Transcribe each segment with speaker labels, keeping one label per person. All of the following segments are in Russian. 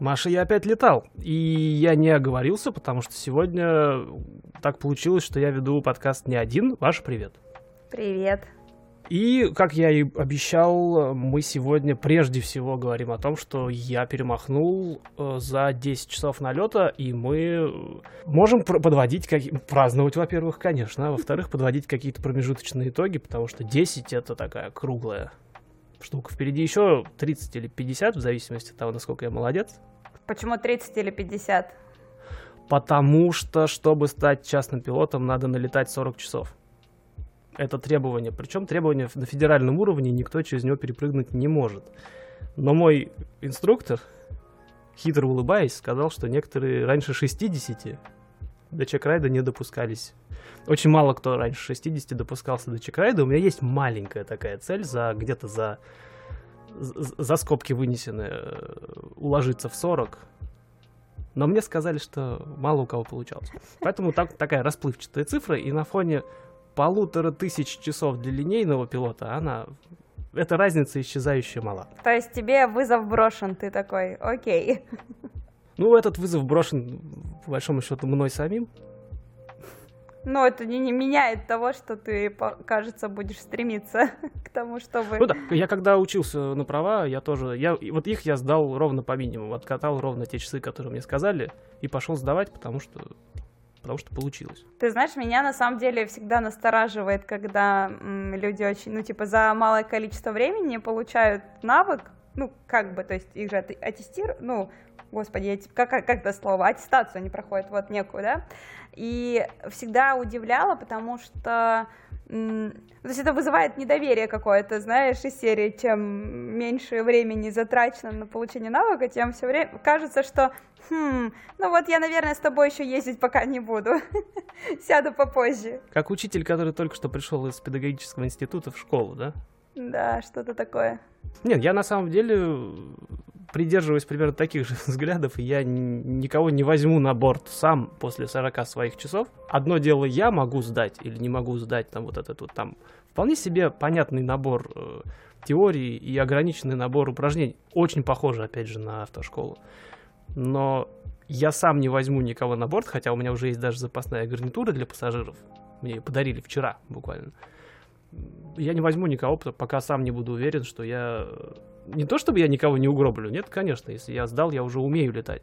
Speaker 1: Маша, я опять летал. И я не оговорился, потому что сегодня так получилось, что я веду подкаст не один. Маша, привет.
Speaker 2: Привет.
Speaker 1: И, как я и обещал, мы сегодня прежде всего говорим о том, что я перемахнул э, за 10 часов налета, и мы можем подводить, как... праздновать, во-первых, конечно, а во-вторых, подводить какие-то промежуточные итоги, потому что 10 это такая круглая штука. Впереди еще 30 или 50, в зависимости от того, насколько я молодец.
Speaker 2: Почему 30 или 50?
Speaker 1: Потому что, чтобы стать частным пилотом, надо налетать 40 часов это требование. Причем требование на федеральном уровне никто через него перепрыгнуть не может. Но мой инструктор, хитро улыбаясь, сказал, что некоторые раньше 60 до чекрайда не допускались. Очень мало кто раньше 60 допускался до чекрайда. У меня есть маленькая такая цель за где-то за за скобки вынесены э, уложиться в 40. Но мне сказали, что мало у кого получалось. Поэтому так, такая расплывчатая цифра, и на фоне полутора тысяч часов для линейного пилота, она эта разница исчезающая мала.
Speaker 2: То есть тебе вызов брошен, ты такой, окей.
Speaker 1: Ну, этот вызов брошен, по большому счету, мной самим.
Speaker 2: Но это не, не меняет того, что ты, кажется, будешь стремиться к тому, чтобы...
Speaker 1: Ну да, я когда учился на права, я тоже... Я, вот их я сдал ровно по минимуму, откатал ровно те часы, которые мне сказали, и пошел сдавать, потому что потому что получилось.
Speaker 2: Ты знаешь, меня на самом деле всегда настораживает, когда м, люди очень, ну, типа, за малое количество времени получают навык, ну, как бы, то есть их же аттестируют, ну, господи, я, как, как это слово, аттестацию они проходят, вот некую, да, и всегда удивляла, потому что то есть это вызывает недоверие какое-то, знаешь, из серии, чем меньше времени затрачено на получение навыка, тем все время кажется, что, хм, ну вот я, наверное, с тобой еще ездить пока не буду, сяду попозже.
Speaker 1: Как учитель, который только что пришел из педагогического института в школу, да?
Speaker 2: Да, что-то такое.
Speaker 1: Нет, я на самом деле придерживаюсь примерно таких же взглядов, и я никого не возьму на борт сам после 40 своих часов. Одно дело я могу сдать или не могу сдать там вот этот вот там вполне себе понятный набор э, теории и ограниченный набор упражнений. Очень похоже, опять же, на автошколу. Но я сам не возьму никого на борт, хотя у меня уже есть даже запасная гарнитура для пассажиров. Мне ее подарили вчера буквально. Я не возьму никого, пока сам не буду уверен, что я не то чтобы я никого не угроблю, нет, конечно, если я сдал, я уже умею летать.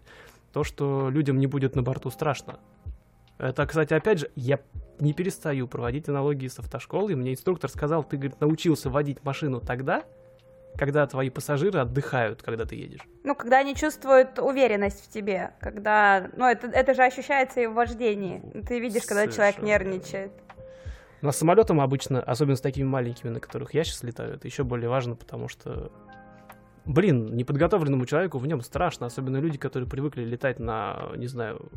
Speaker 1: То, что людям не будет на борту страшно. Это, кстати, опять же, я не перестаю проводить аналогии с автошколой. Мне инструктор сказал, ты, говорит, научился водить машину тогда, когда твои пассажиры отдыхают, когда ты едешь.
Speaker 2: Ну, когда они чувствуют уверенность в тебе, когда, ну, это, это же ощущается и в вождении. Ты видишь, когда Совершенно. человек нервничает.
Speaker 1: Но с самолетом обычно, особенно с такими маленькими, на которых я сейчас летаю, это еще более важно, потому что блин, неподготовленному человеку в нем страшно, особенно люди, которые привыкли летать на, не знаю,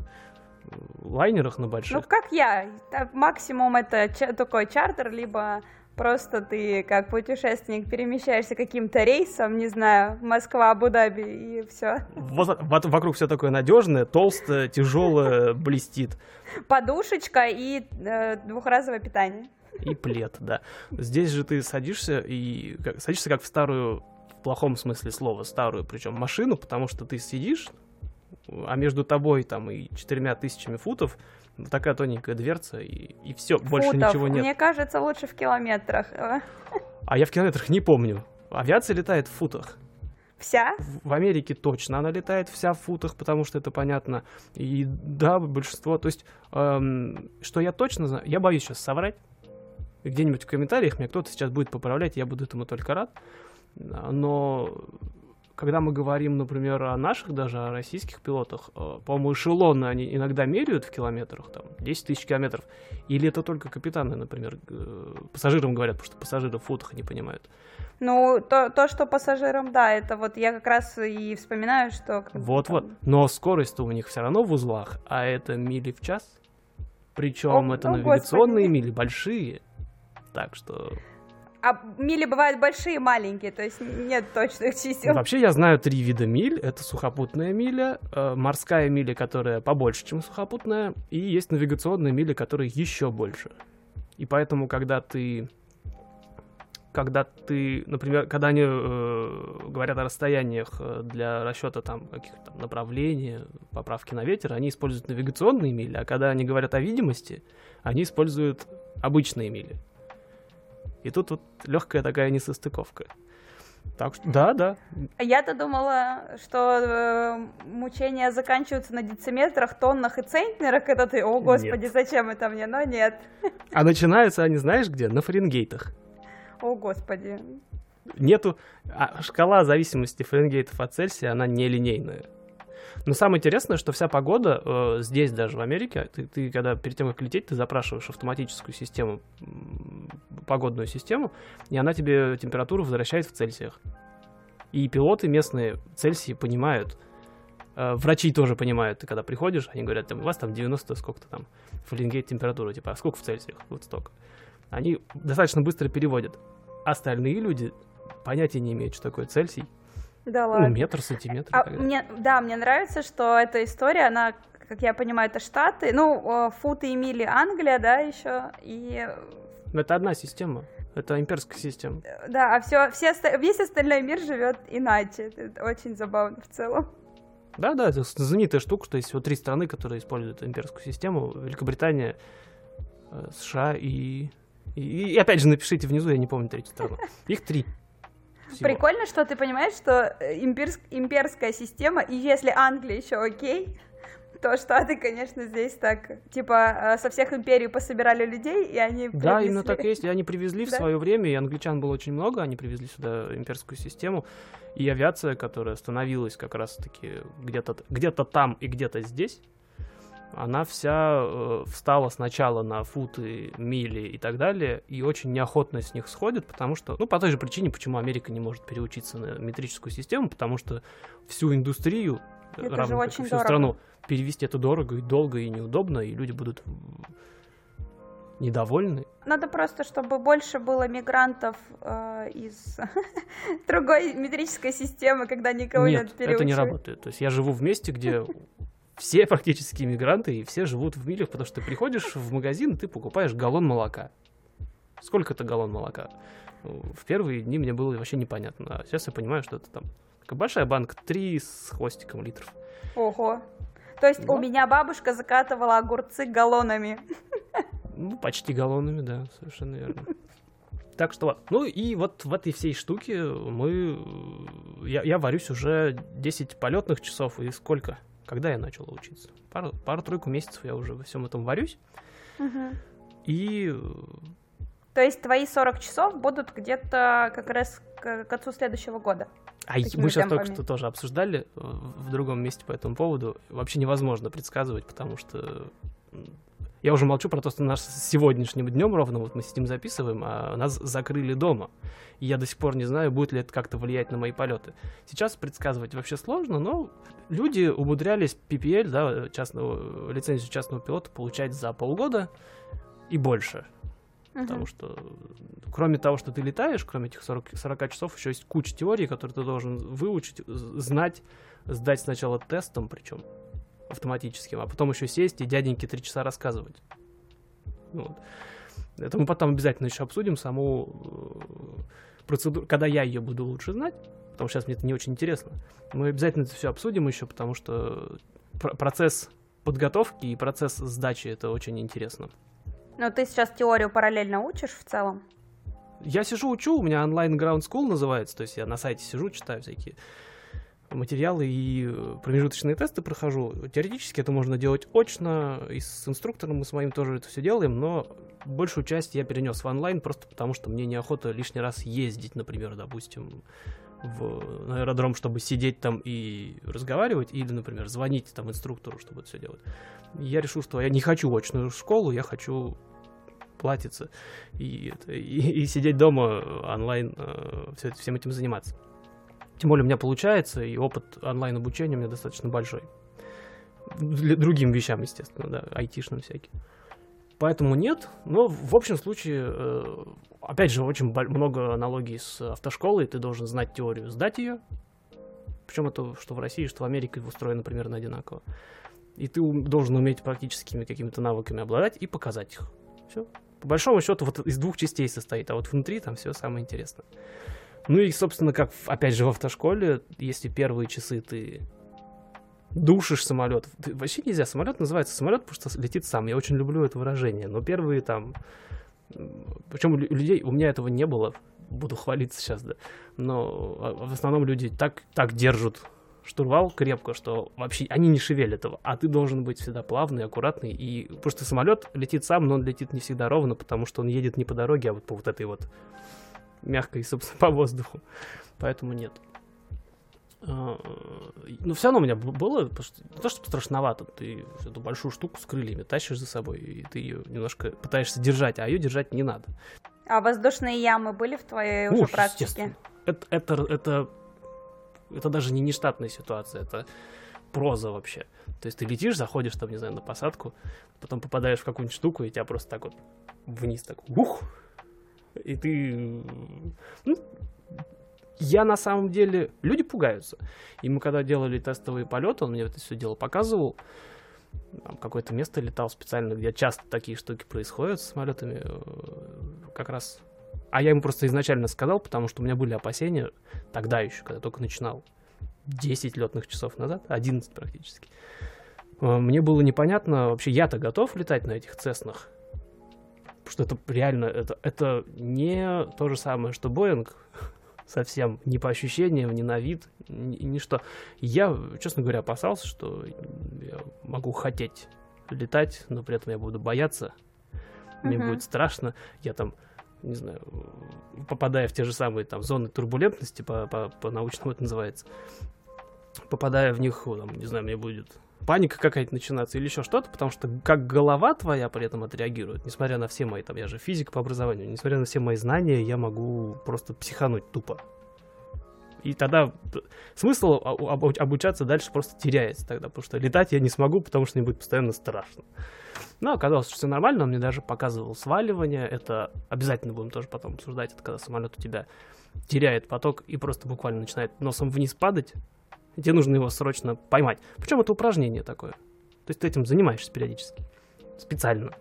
Speaker 1: лайнерах на больших.
Speaker 2: Ну, как я. Максимум это такой чартер, либо просто ты как путешественник перемещаешься каким-то рейсом, не знаю, Москва, Абу-Даби и все.
Speaker 1: Вот, вокруг все такое надежное, толстое, тяжелое, блестит.
Speaker 2: Подушечка и э, двухразовое питание.
Speaker 1: И плед, да. Здесь же ты садишься и как, садишься как в старую в плохом смысле слова, старую, причем машину, потому что ты сидишь, а между тобой там и четырьмя тысячами футов такая тоненькая дверца, и, и все, больше ничего нет.
Speaker 2: Мне кажется, лучше в километрах.
Speaker 1: А я в километрах не помню. Авиация летает в футах.
Speaker 2: Вся?
Speaker 1: В, в Америке точно она летает вся в футах, потому что это понятно. И да, большинство. То есть, эм, что я точно знаю, я боюсь сейчас соврать. Где-нибудь в комментариях меня кто-то сейчас будет поправлять, я буду этому только рад. Но когда мы говорим, например, о наших даже, о российских пилотах, э, по-моему, эшелоны они иногда меряют в километрах, там, 10 тысяч километров, или это только капитаны, например, пассажирам говорят, потому что пассажиры в футах не понимают.
Speaker 2: Ну, то, то, что пассажирам, да, это вот я как раз и вспоминаю, что...
Speaker 1: Вот-вот, но скорость-то у них все равно в узлах, а это мили в час, причем это навигационные господи. мили, большие, так что...
Speaker 2: А мили бывают большие и маленькие, то есть нет точных чисел.
Speaker 1: Вообще я знаю три вида миль. Это сухопутная миля, э, морская миля, которая побольше, чем сухопутная, и есть навигационная миля, которая еще больше. И поэтому, когда ты когда ты, например, когда они э, говорят о расстояниях э, для расчета там каких-то направлений, поправки на ветер, они используют навигационные мили, а когда они говорят о видимости, они используют обычные мили. И тут вот легкая такая несостыковка. Так что, да, да.
Speaker 2: Я-то думала, что э, мучения заканчиваются на дециметрах, тоннах и центнерах. Это ты, о господи, нет. зачем это мне? Но нет.
Speaker 1: А начинаются они, знаешь где? На Фаренгейтах.
Speaker 2: О господи.
Speaker 1: Нету... А шкала зависимости Фаренгейтов от Цельсия, она нелинейная. Но самое интересное, что вся погода э, здесь даже в Америке, ты, ты когда перед тем как лететь, ты запрашиваешь автоматическую систему, погодную систему, и она тебе температуру возвращает в Цельсиях. И пилоты местные Цельсии понимают, э, врачи тоже понимают, ты когда приходишь, они говорят, у вас там 90 сколько-то там Фаренгейт температура, типа, а сколько в Цельсиях? Вот столько. Они достаточно быстро переводят. Остальные люди понятия не имеют, что такое Цельсий,
Speaker 2: да ну, ладно.
Speaker 1: Ну, метр, сантиметр.
Speaker 2: А, мне, да, мне нравится, что эта история, она, как я понимаю, это Штаты, ну, футы и мили Англия, да, еще, и...
Speaker 1: Ну, это одна система. Это имперская система.
Speaker 2: Да, а все, все, весь остальной мир живет иначе. Это очень забавно в целом.
Speaker 1: Да, да, это знаменитая штука, что есть вот три страны, которые используют имперскую систему. Великобритания, э, США и... И, и опять же напишите внизу, я не помню третью страну. Их три.
Speaker 2: Всего. Прикольно, что ты понимаешь, что э, имперск, имперская система, и если Англия еще окей, то Штаты, конечно, здесь так, типа, э, со всех империй пособирали людей, и они
Speaker 1: привезли... Да, именно так и есть, и они привезли в свое время, и англичан было очень много, они привезли сюда имперскую систему, и авиация, которая становилась как раз-таки где-то где там и где-то здесь, она вся э, встала сначала на футы, мили и так далее, и очень неохотно с них сходит, потому что, ну, по той же причине, почему Америка не может переучиться на метрическую систему, потому что всю индустрию,
Speaker 2: это равно как
Speaker 1: всю
Speaker 2: дорого.
Speaker 1: страну, перевести это дорого и долго и неудобно, и люди будут недовольны.
Speaker 2: Надо просто, чтобы больше было мигрантов э, из другой метрической системы, когда никого
Speaker 1: нет,
Speaker 2: нет
Speaker 1: это не работает. То есть я живу в месте, где все практически иммигранты, и все живут в милях, потому что ты приходишь в магазин, и ты покупаешь галлон молока. Сколько это галлон молока? В первые дни мне было вообще непонятно, а сейчас я понимаю, что это там такая большая банка, 3 с хвостиком литров.
Speaker 2: Ого. То есть да. у меня бабушка закатывала огурцы галлонами.
Speaker 1: Ну, почти галлонами, да, совершенно верно. Так что, ну и вот в этой всей штуке мы... Я, я варюсь уже 10 полетных часов, и сколько? Когда я начал учиться? Пару, пару-тройку месяцев я уже во всем этом варюсь.
Speaker 2: Угу.
Speaker 1: И...
Speaker 2: То есть твои 40 часов будут где-то как раз к, к концу следующего года?
Speaker 1: А мы сейчас только что тоже обсуждали в другом месте по этому поводу. Вообще невозможно предсказывать, потому что я уже молчу про то, что наш сегодняшним днем ровно, вот мы сидим записываем, а нас закрыли дома. И я до сих пор не знаю, будет ли это как-то влиять на мои полеты. Сейчас предсказывать вообще сложно, но люди умудрялись PPL, да, частного, лицензию частного пилота получать за полгода и больше. Uh-huh. Потому что кроме того, что ты летаешь, кроме этих 40, 40 часов, еще есть куча теорий, которые ты должен выучить, знать, сдать сначала тестом причем автоматическим, а потом еще сесть и дяденьке три часа рассказывать. Вот. Это мы потом обязательно еще обсудим саму э, процедуру, когда я ее буду лучше знать, потому что сейчас мне это не очень интересно. Мы обязательно это все обсудим еще, потому что процесс подготовки и процесс сдачи это очень интересно.
Speaker 2: Но ты сейчас теорию параллельно учишь в целом?
Speaker 1: Я сижу, учу, у меня онлайн Ground School называется, то есть я на сайте сижу, читаю всякие материалы и э, промежуточные тесты прохожу. Теоретически это можно делать очно, и с инструктором мы с моим тоже это все делаем, но большую часть я перенес в онлайн просто потому, что мне неохота лишний раз ездить, например, допустим, в, аэродром, чтобы сидеть там и разговаривать, или, например, звонить там инструктору, чтобы это все делать. Я решил, что я не хочу очную школу, я хочу платиться и, и, и сидеть дома онлайн, э, все, всем этим заниматься. Тем более у меня получается, и опыт онлайн-обучения у меня достаточно большой. Для другим вещам, естественно, да, айтишным всяким. Поэтому нет, но в общем случае, э, опять же, очень много аналогий с автошколой, ты должен знать теорию, сдать ее, причем это что в России, что в Америке устроено примерно одинаково. И ты должен уметь практическими какими-то навыками обладать и показать их. Все. по большому счету вот из двух частей состоит, а вот внутри там все самое интересное. Ну и, собственно, как, опять же, в автошколе, если первые часы ты душишь самолет. Вообще нельзя. Самолет называется самолет, потому что летит сам. Я очень люблю это выражение. Но первые там... Причем у людей, у меня этого не было. Буду хвалиться сейчас, да. Но а, в основном люди так, так держат штурвал крепко, что вообще они не шевелят его, а ты должен быть всегда плавный, аккуратный, и что самолет летит сам, но он летит не всегда ровно, потому что он едет не по дороге, а вот по вот этой вот мягкой, собственно, по воздуху, поэтому нет. А, но все равно у меня было, что не то, что страшновато, ты эту большую штуку с крыльями тащишь за собой, и ты ее немножко пытаешься держать, а ее держать не надо.
Speaker 2: А воздушные ямы были в твоей уже практике?
Speaker 1: Это, это, это это даже не нештатная ситуация, это проза вообще. То есть ты летишь, заходишь там, не знаю, на посадку, потом попадаешь в какую-нибудь штуку, и тебя просто так вот вниз так ух, и ты... Ну, я на самом деле... Люди пугаются. И мы когда делали тестовые полеты, он мне это все дело показывал, какое-то место летал специально, где часто такие штуки происходят с самолетами, э, как раз а я ему просто изначально сказал, потому что у меня были опасения тогда еще, когда только начинал. 10 летных часов назад, 11 практически. А, мне было непонятно, вообще я-то готов летать на этих цеснах. Потому что это реально, это, это не то же самое, что Боинг, совсем не по ощущениям, не на вид, ни, ни что. Я, честно говоря, опасался, что я могу хотеть летать, но при этом я буду бояться, мне uh-huh. будет страшно, я там не знаю, попадая в те же самые там зоны турбулентности, по, по, по научному это называется, попадая в них, там, не знаю, мне будет паника какая-то начинаться или еще что-то, потому что как голова твоя при этом отреагирует, несмотря на все мои, там, я же физик по образованию, несмотря на все мои знания, я могу просто психануть тупо. И тогда смысл обучаться дальше просто теряется тогда, потому что летать я не смогу, потому что мне будет постоянно страшно. Но оказалось, что все нормально, он мне даже показывал сваливание, это обязательно будем тоже потом обсуждать, это когда самолет у тебя теряет поток и просто буквально начинает носом вниз падать, и тебе нужно его срочно поймать. Причем это упражнение такое. То есть ты этим занимаешься периодически, специально.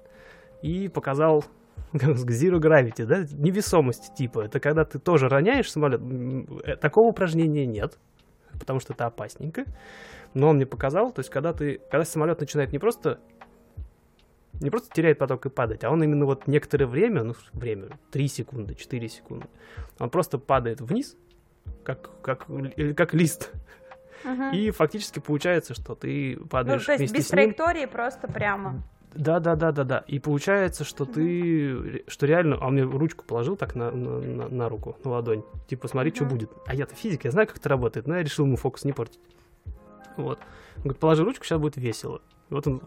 Speaker 1: И показал Zero Gravity, да, невесомость типа. Это когда ты тоже роняешь самолет. Э, такого упражнения нет, потому что это опасненько. Но он мне показал, то есть когда ты, когда самолет начинает не просто не просто теряет поток и падать, а он именно вот некоторое время, ну, время, 3 секунды, 4 секунды, он просто падает вниз, как, как, как лист. Угу. И фактически получается, что ты падаешь ну, то есть вместе
Speaker 2: без
Speaker 1: с
Speaker 2: ним. траектории просто прямо.
Speaker 1: Да, да, да, да, да. И получается, что ты, что реально, а он мне ручку положил так на, на, на, на руку, на ладонь. Типа, смотри, uh-huh. что будет. А я-то физик, я знаю, как это работает, но я решил ему фокус не портить. Вот. Он говорит, положи ручку, сейчас будет весело. И вот он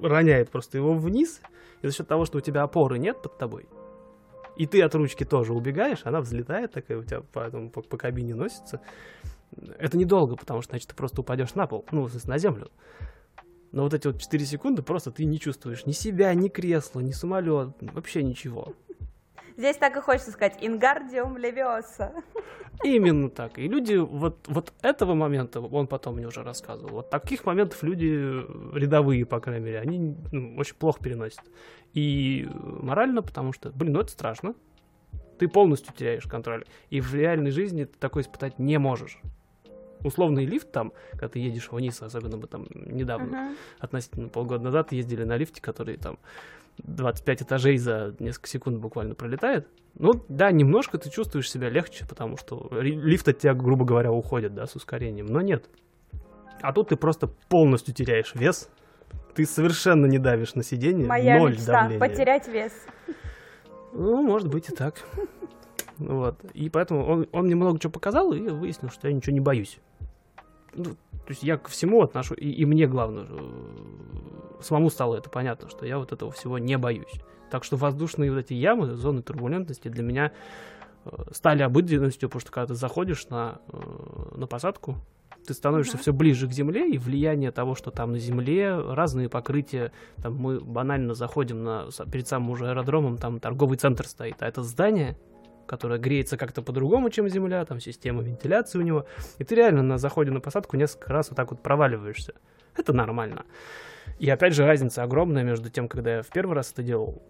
Speaker 1: роняет просто его вниз, и за счет того, что у тебя опоры нет под тобой, и ты от ручки тоже убегаешь, она взлетает такая, у тебя по, по, по кабине носится. Это недолго, потому что, значит, ты просто упадешь на пол, ну, на землю. Но вот эти вот 4 секунды просто ты не чувствуешь ни себя, ни кресло, ни самолет, вообще ничего.
Speaker 2: Здесь так и хочется сказать «Ингардиум левиоса».
Speaker 1: Именно так. И люди вот, вот этого момента, он потом мне уже рассказывал, вот таких моментов люди рядовые, по крайней мере, они ну, очень плохо переносят. И морально, потому что, блин, ну это страшно. Ты полностью теряешь контроль. И в реальной жизни ты такое испытать не можешь условный лифт там, когда ты едешь вниз, особенно мы там недавно, uh-huh. относительно полгода назад ездили на лифте, который там 25 этажей за несколько секунд буквально пролетает. Ну, да, немножко ты чувствуешь себя легче, потому что лифт от тебя, грубо говоря, уходит, да, с ускорением, но нет. А тут ты просто полностью теряешь вес, ты совершенно не давишь на сиденье,
Speaker 2: Моя
Speaker 1: ноль
Speaker 2: мечта
Speaker 1: давления.
Speaker 2: потерять вес.
Speaker 1: Ну, может быть и так. Вот. И поэтому он, он мне много чего показал, и выяснил, что я ничего не боюсь ну, то есть я ко всему отношу, и, и мне главное, э, самому стало это понятно, что я вот этого всего не боюсь. Так что воздушные вот эти ямы, зоны турбулентности для меня э, стали обыденностью, потому что когда ты заходишь на, э, на посадку, ты становишься uh-huh. все ближе к земле, и влияние того, что там на земле, разные покрытия, там мы банально заходим на, перед самым уже аэродромом, там торговый центр стоит, а это здание, которая греется как-то по-другому, чем Земля, там система вентиляции у него, и ты реально на заходе на посадку несколько раз вот так вот проваливаешься. Это нормально. И опять же разница огромная между тем, когда я в первый раз это делал,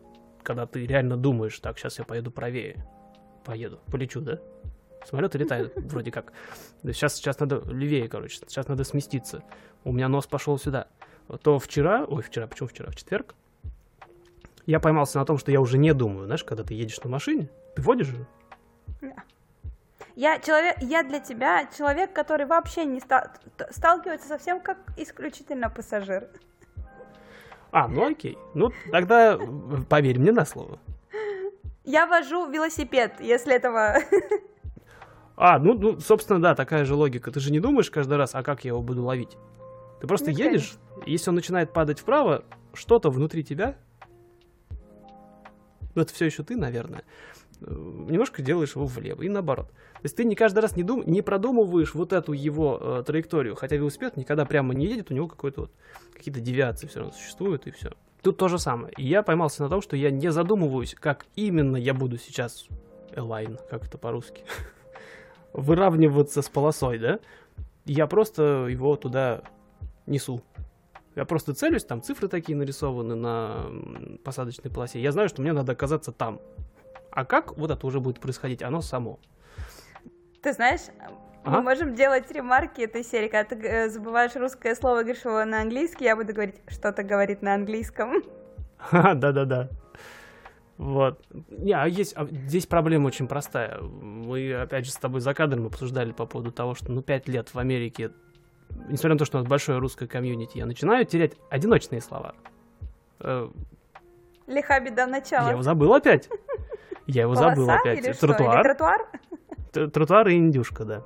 Speaker 1: когда ты реально думаешь, так, сейчас я поеду правее, поеду, полечу, да? Самолеты летают вроде как. Сейчас, сейчас надо левее, короче, сейчас надо сместиться. У меня нос пошел сюда. То вчера, ой, вчера, почему вчера, в четверг, я поймался на том, что я уже не думаю, знаешь, когда ты едешь на машине, ты водишь же?
Speaker 2: Я человек, я для тебя человек, который вообще не ста- сталкивается совсем как исключительно пассажир.
Speaker 1: А, ну окей. Ну, тогда поверь мне на слово.
Speaker 2: Я вожу велосипед, если этого...
Speaker 1: А, ну, ну, собственно, да, такая же логика. Ты же не думаешь каждый раз, а как я его буду ловить? Ты просто ну, едешь, конечно. если он начинает падать вправо, что-то внутри тебя, ну это все еще ты, наверное, э, немножко делаешь его влево и наоборот. То есть ты не каждый раз не, дум, не продумываешь вот эту его э, траекторию, хотя велосипед никогда прямо не едет, у него какой-то вот, какие-то девиации все равно существуют и все. Тут то же самое. И я поймался на том, что я не задумываюсь, как именно я буду сейчас элайн, как это по-русски, выравниваться с полосой, да? Я просто его туда несу. Я просто целюсь, там цифры такие нарисованы на посадочной полосе. Я знаю, что мне надо оказаться там. А как вот это уже будет происходить, оно само.
Speaker 2: Ты знаешь, ага. мы можем делать ремарки этой серии, когда ты э, забываешь русское слово, говоришь его на английский, я буду говорить, что-то говорит на английском.
Speaker 1: Да-да-да. Вот. Не, а есть, а здесь проблема очень простая. Мы, опять же, с тобой за кадром обсуждали по поводу того, что, ну, пять лет в Америке, несмотря на то, что у нас большое русское комьюнити, я начинаю терять одиночные слова.
Speaker 2: Э, Лиха беда начала.
Speaker 1: Я его забыл опять. Я его забыл опять.
Speaker 2: Тротуар. тротуар?
Speaker 1: Тротуар и индюшка, да.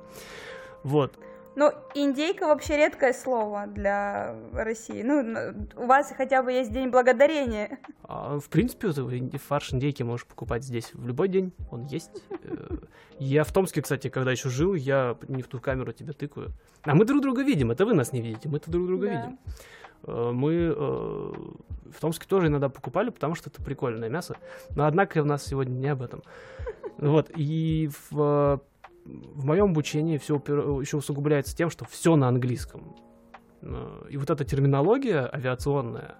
Speaker 1: Вот.
Speaker 2: Ну, индейка вообще редкое слово для России. Ну, у вас хотя бы есть День Благодарения.
Speaker 1: А, в принципе, фарш индейки можешь покупать здесь в любой день. Он есть. Э, я в Томске, кстати, когда еще жил, я не в ту камеру тебя тыкаю. А мы друг друга видим, это вы нас не видите, мы-то друг друга да. видим. Э, мы э, в Томске тоже иногда покупали, потому что это прикольное мясо. Но однако у нас сегодня не об этом. Вот, и в в моем обучении все еще усугубляется тем, что все на английском. И вот эта терминология авиационная,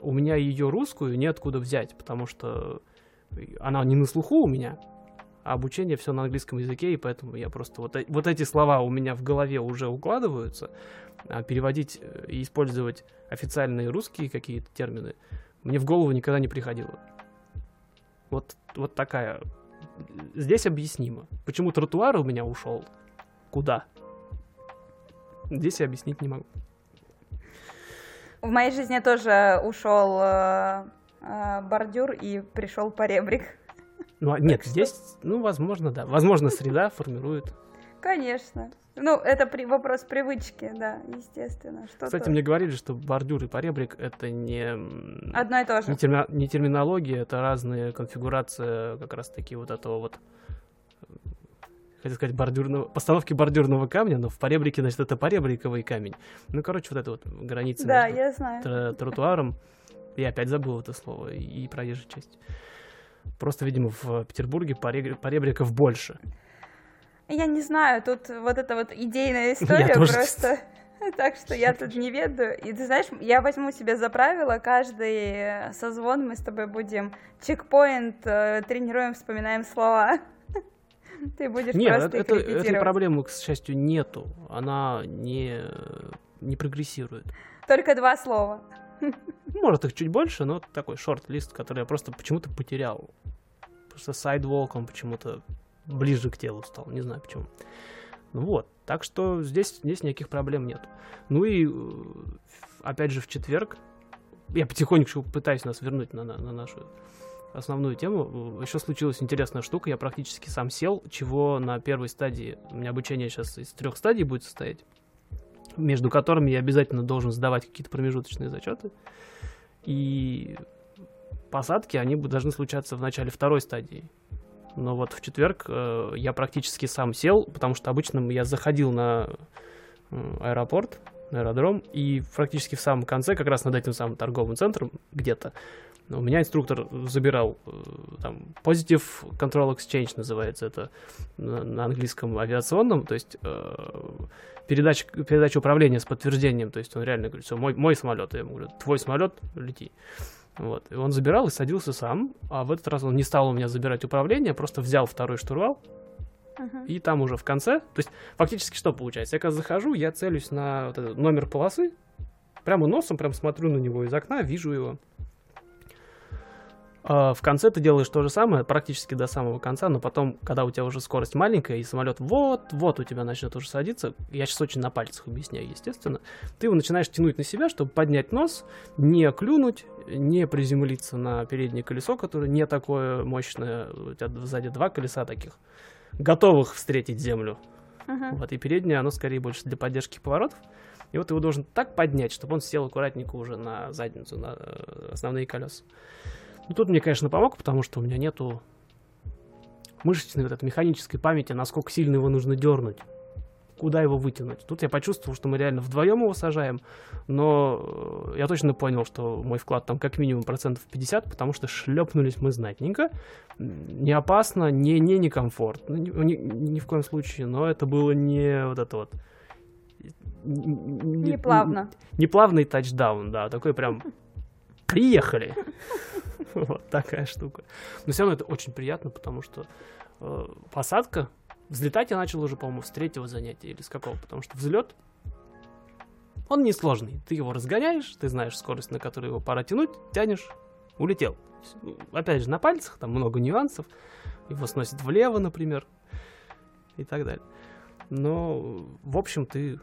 Speaker 1: у меня ее русскую неоткуда взять, потому что она не на слуху у меня, обучение все на английском языке, и поэтому я просто вот, вот эти слова у меня в голове уже укладываются, а переводить э, и использовать официальные русские какие-то термины мне в голову никогда не приходило. Вот, вот такая здесь объяснимо. Почему тротуар у меня ушел? Куда? Здесь я объяснить не могу.
Speaker 2: В моей жизни тоже ушел э, э, бордюр и пришел поребрик.
Speaker 1: Ну, а, нет, здесь, ну, возможно, да. Возможно, среда формирует.
Speaker 2: Конечно. Ну, это при, вопрос привычки, да, естественно.
Speaker 1: Что Кстати, мне говорили, что бордюр и поребрик это не...
Speaker 2: Одно и то же.
Speaker 1: Не, терми... не терминология, это разные конфигурации как раз-таки вот этого вот хотел сказать, бордюрного, постановки бордюрного камня, но в поребрике, значит, это поребриковый камень. Ну, короче, вот это вот граница
Speaker 2: да, между я знаю.
Speaker 1: Тр- тротуаром. Я опять забыл это слово. И, и проезжей часть. Просто, видимо, в Петербурге поребриков больше.
Speaker 2: Я не знаю, тут вот эта вот идейная история просто. Так что я тут не ведаю. И ты знаешь, я возьму себе за правило, каждый созвон мы с тобой будем чекпоинт, э, тренируем, вспоминаем слова. Ты будешь
Speaker 1: Нет,
Speaker 2: просто
Speaker 1: это, этой проблемы, к счастью, нету. Она не, не прогрессирует.
Speaker 2: Только два слова.
Speaker 1: Может, их чуть больше, но такой шорт-лист, который я просто почему-то потерял. Просто сайдволк он почему-то ближе к телу стал, не знаю почему. Ну вот, так что здесь, здесь никаких проблем нет. Ну и, э, опять же, в четверг, я потихоньку пытаюсь нас вернуть на, на, на нашу основную тему. Еще случилась интересная штука, я практически сам сел, чего на первой стадии, у меня обучение сейчас из трех стадий будет состоять, между которыми я обязательно должен сдавать какие-то промежуточные зачеты. И посадки, они должны случаться в начале второй стадии. Но вот в четверг э, я практически сам сел, потому что обычно я заходил на э, аэропорт, на аэродром, и практически в самом конце, как раз над этим самым торговым центром, где-то, у меня инструктор забирал э, там Positive Control Exchange называется это на, на английском авиационном, то есть э, передача, передача управления с подтверждением, то есть он реально говорит, все, мой, мой самолет, я ему говорю, твой самолет, лети. Вот. И он забирал и садился сам, а в этот раз он не стал у меня забирать управление, просто взял второй штурвал, uh-huh. и там уже в конце, то есть фактически что получается? Я когда захожу, я целюсь на вот этот номер полосы, прямо носом, прям смотрю на него из окна, вижу его. А в конце ты делаешь то же самое, практически до самого конца, но потом, когда у тебя уже скорость маленькая, и самолет вот-вот у тебя начнет уже садиться, я сейчас очень на пальцах объясняю, естественно, ты его начинаешь тянуть на себя, чтобы поднять нос, не клюнуть, не приземлиться на переднее колесо, которое не такое мощное, у тебя сзади два колеса таких, готовых встретить землю. Uh-huh. Вот, и переднее, оно скорее больше для поддержки поворотов. И вот его должен так поднять, чтобы он сел аккуратненько уже на задницу, на э, основные колеса. Ну, тут мне, конечно, помог, потому что у меня нету мышечной вот этой механической памяти, насколько сильно его нужно дернуть, куда его вытянуть. Тут я почувствовал, что мы реально вдвоем его сажаем, но э, я точно понял, что мой вклад там как минимум процентов 50, потому что шлепнулись мы знатненько. Не опасно, не, не некомфортно, ни, ни, ни в коем случае, но это было не вот это вот...
Speaker 2: Не, плавно.
Speaker 1: Не, не плавный тачдаун, да, такой прям приехали. Вот такая штука. Но все равно это очень приятно, потому что э, посадка, взлетать я начал уже, по-моему, с третьего занятия или с какого, потому что взлет, он несложный. Ты его разгоняешь, ты знаешь скорость, на которую его пора тянуть, тянешь, улетел. Опять же, на пальцах, там много нюансов. Его сносит влево, например, и так далее. Но, в общем, ты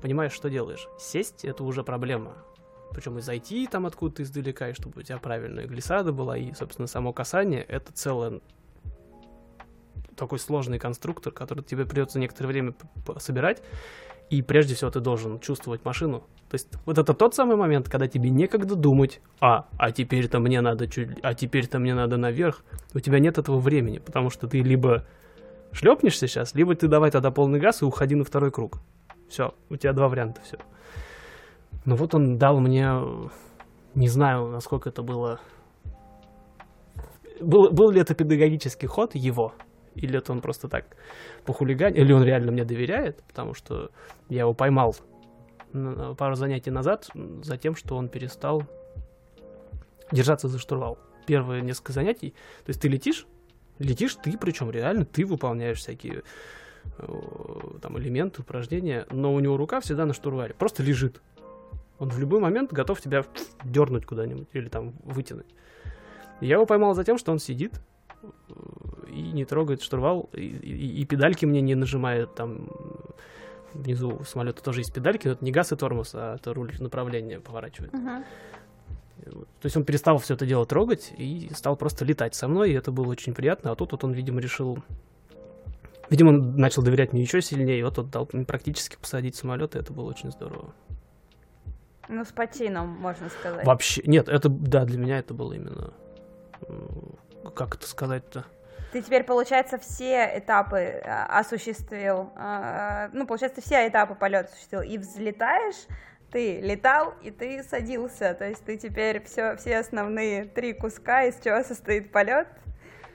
Speaker 1: понимаешь, что делаешь. Сесть — это уже проблема причем и зайти там откуда-то издалека, и чтобы у тебя правильная глиссада была, и, собственно, само касание, это целое такой сложный конструктор, который тебе придется некоторое время собирать, и прежде всего ты должен чувствовать машину. То есть вот это тот самый момент, когда тебе некогда думать, а, а теперь-то мне надо чуть, а теперь-то мне надо наверх. У тебя нет этого времени, потому что ты либо шлепнешься сейчас, либо ты давай тогда полный газ и уходи на второй круг. Все, у тебя два варианта, все. Но вот он дал мне, не знаю, насколько это было... Был, был ли это педагогический ход его, или это он просто так похулиганил, или он реально мне доверяет, потому что я его поймал пару занятий назад за тем, что он перестал держаться за штурвал. Первые несколько занятий, то есть ты летишь, летишь ты, причем реально ты выполняешь всякие э, там элементы, упражнения, но у него рука всегда на штурвале, просто лежит. Он в любой момент готов тебя дернуть куда-нибудь или там вытянуть. я его поймал за тем, что он сидит э, и не трогает штурвал, и, и, и педальки мне не нажимает там внизу самолета тоже есть педальки, но это не газ и тормоз, а это руль направления поворачивает. Uh-huh. То есть он перестал все это дело трогать и стал просто летать со мной, и это было очень приятно. А тут вот он, видимо, решил... Видимо, он начал доверять мне еще сильнее, и вот он дал практически посадить самолет, и это было очень здорово.
Speaker 2: Ну, с патином, можно сказать.
Speaker 1: Вообще, нет, это, да, для меня это было именно, как это сказать-то?
Speaker 2: Ты теперь, получается, все этапы а, осуществил, а, ну, получается, все этапы полета осуществил, и взлетаешь, ты летал, и ты садился, то есть ты теперь все, все основные три куска, из чего состоит полет,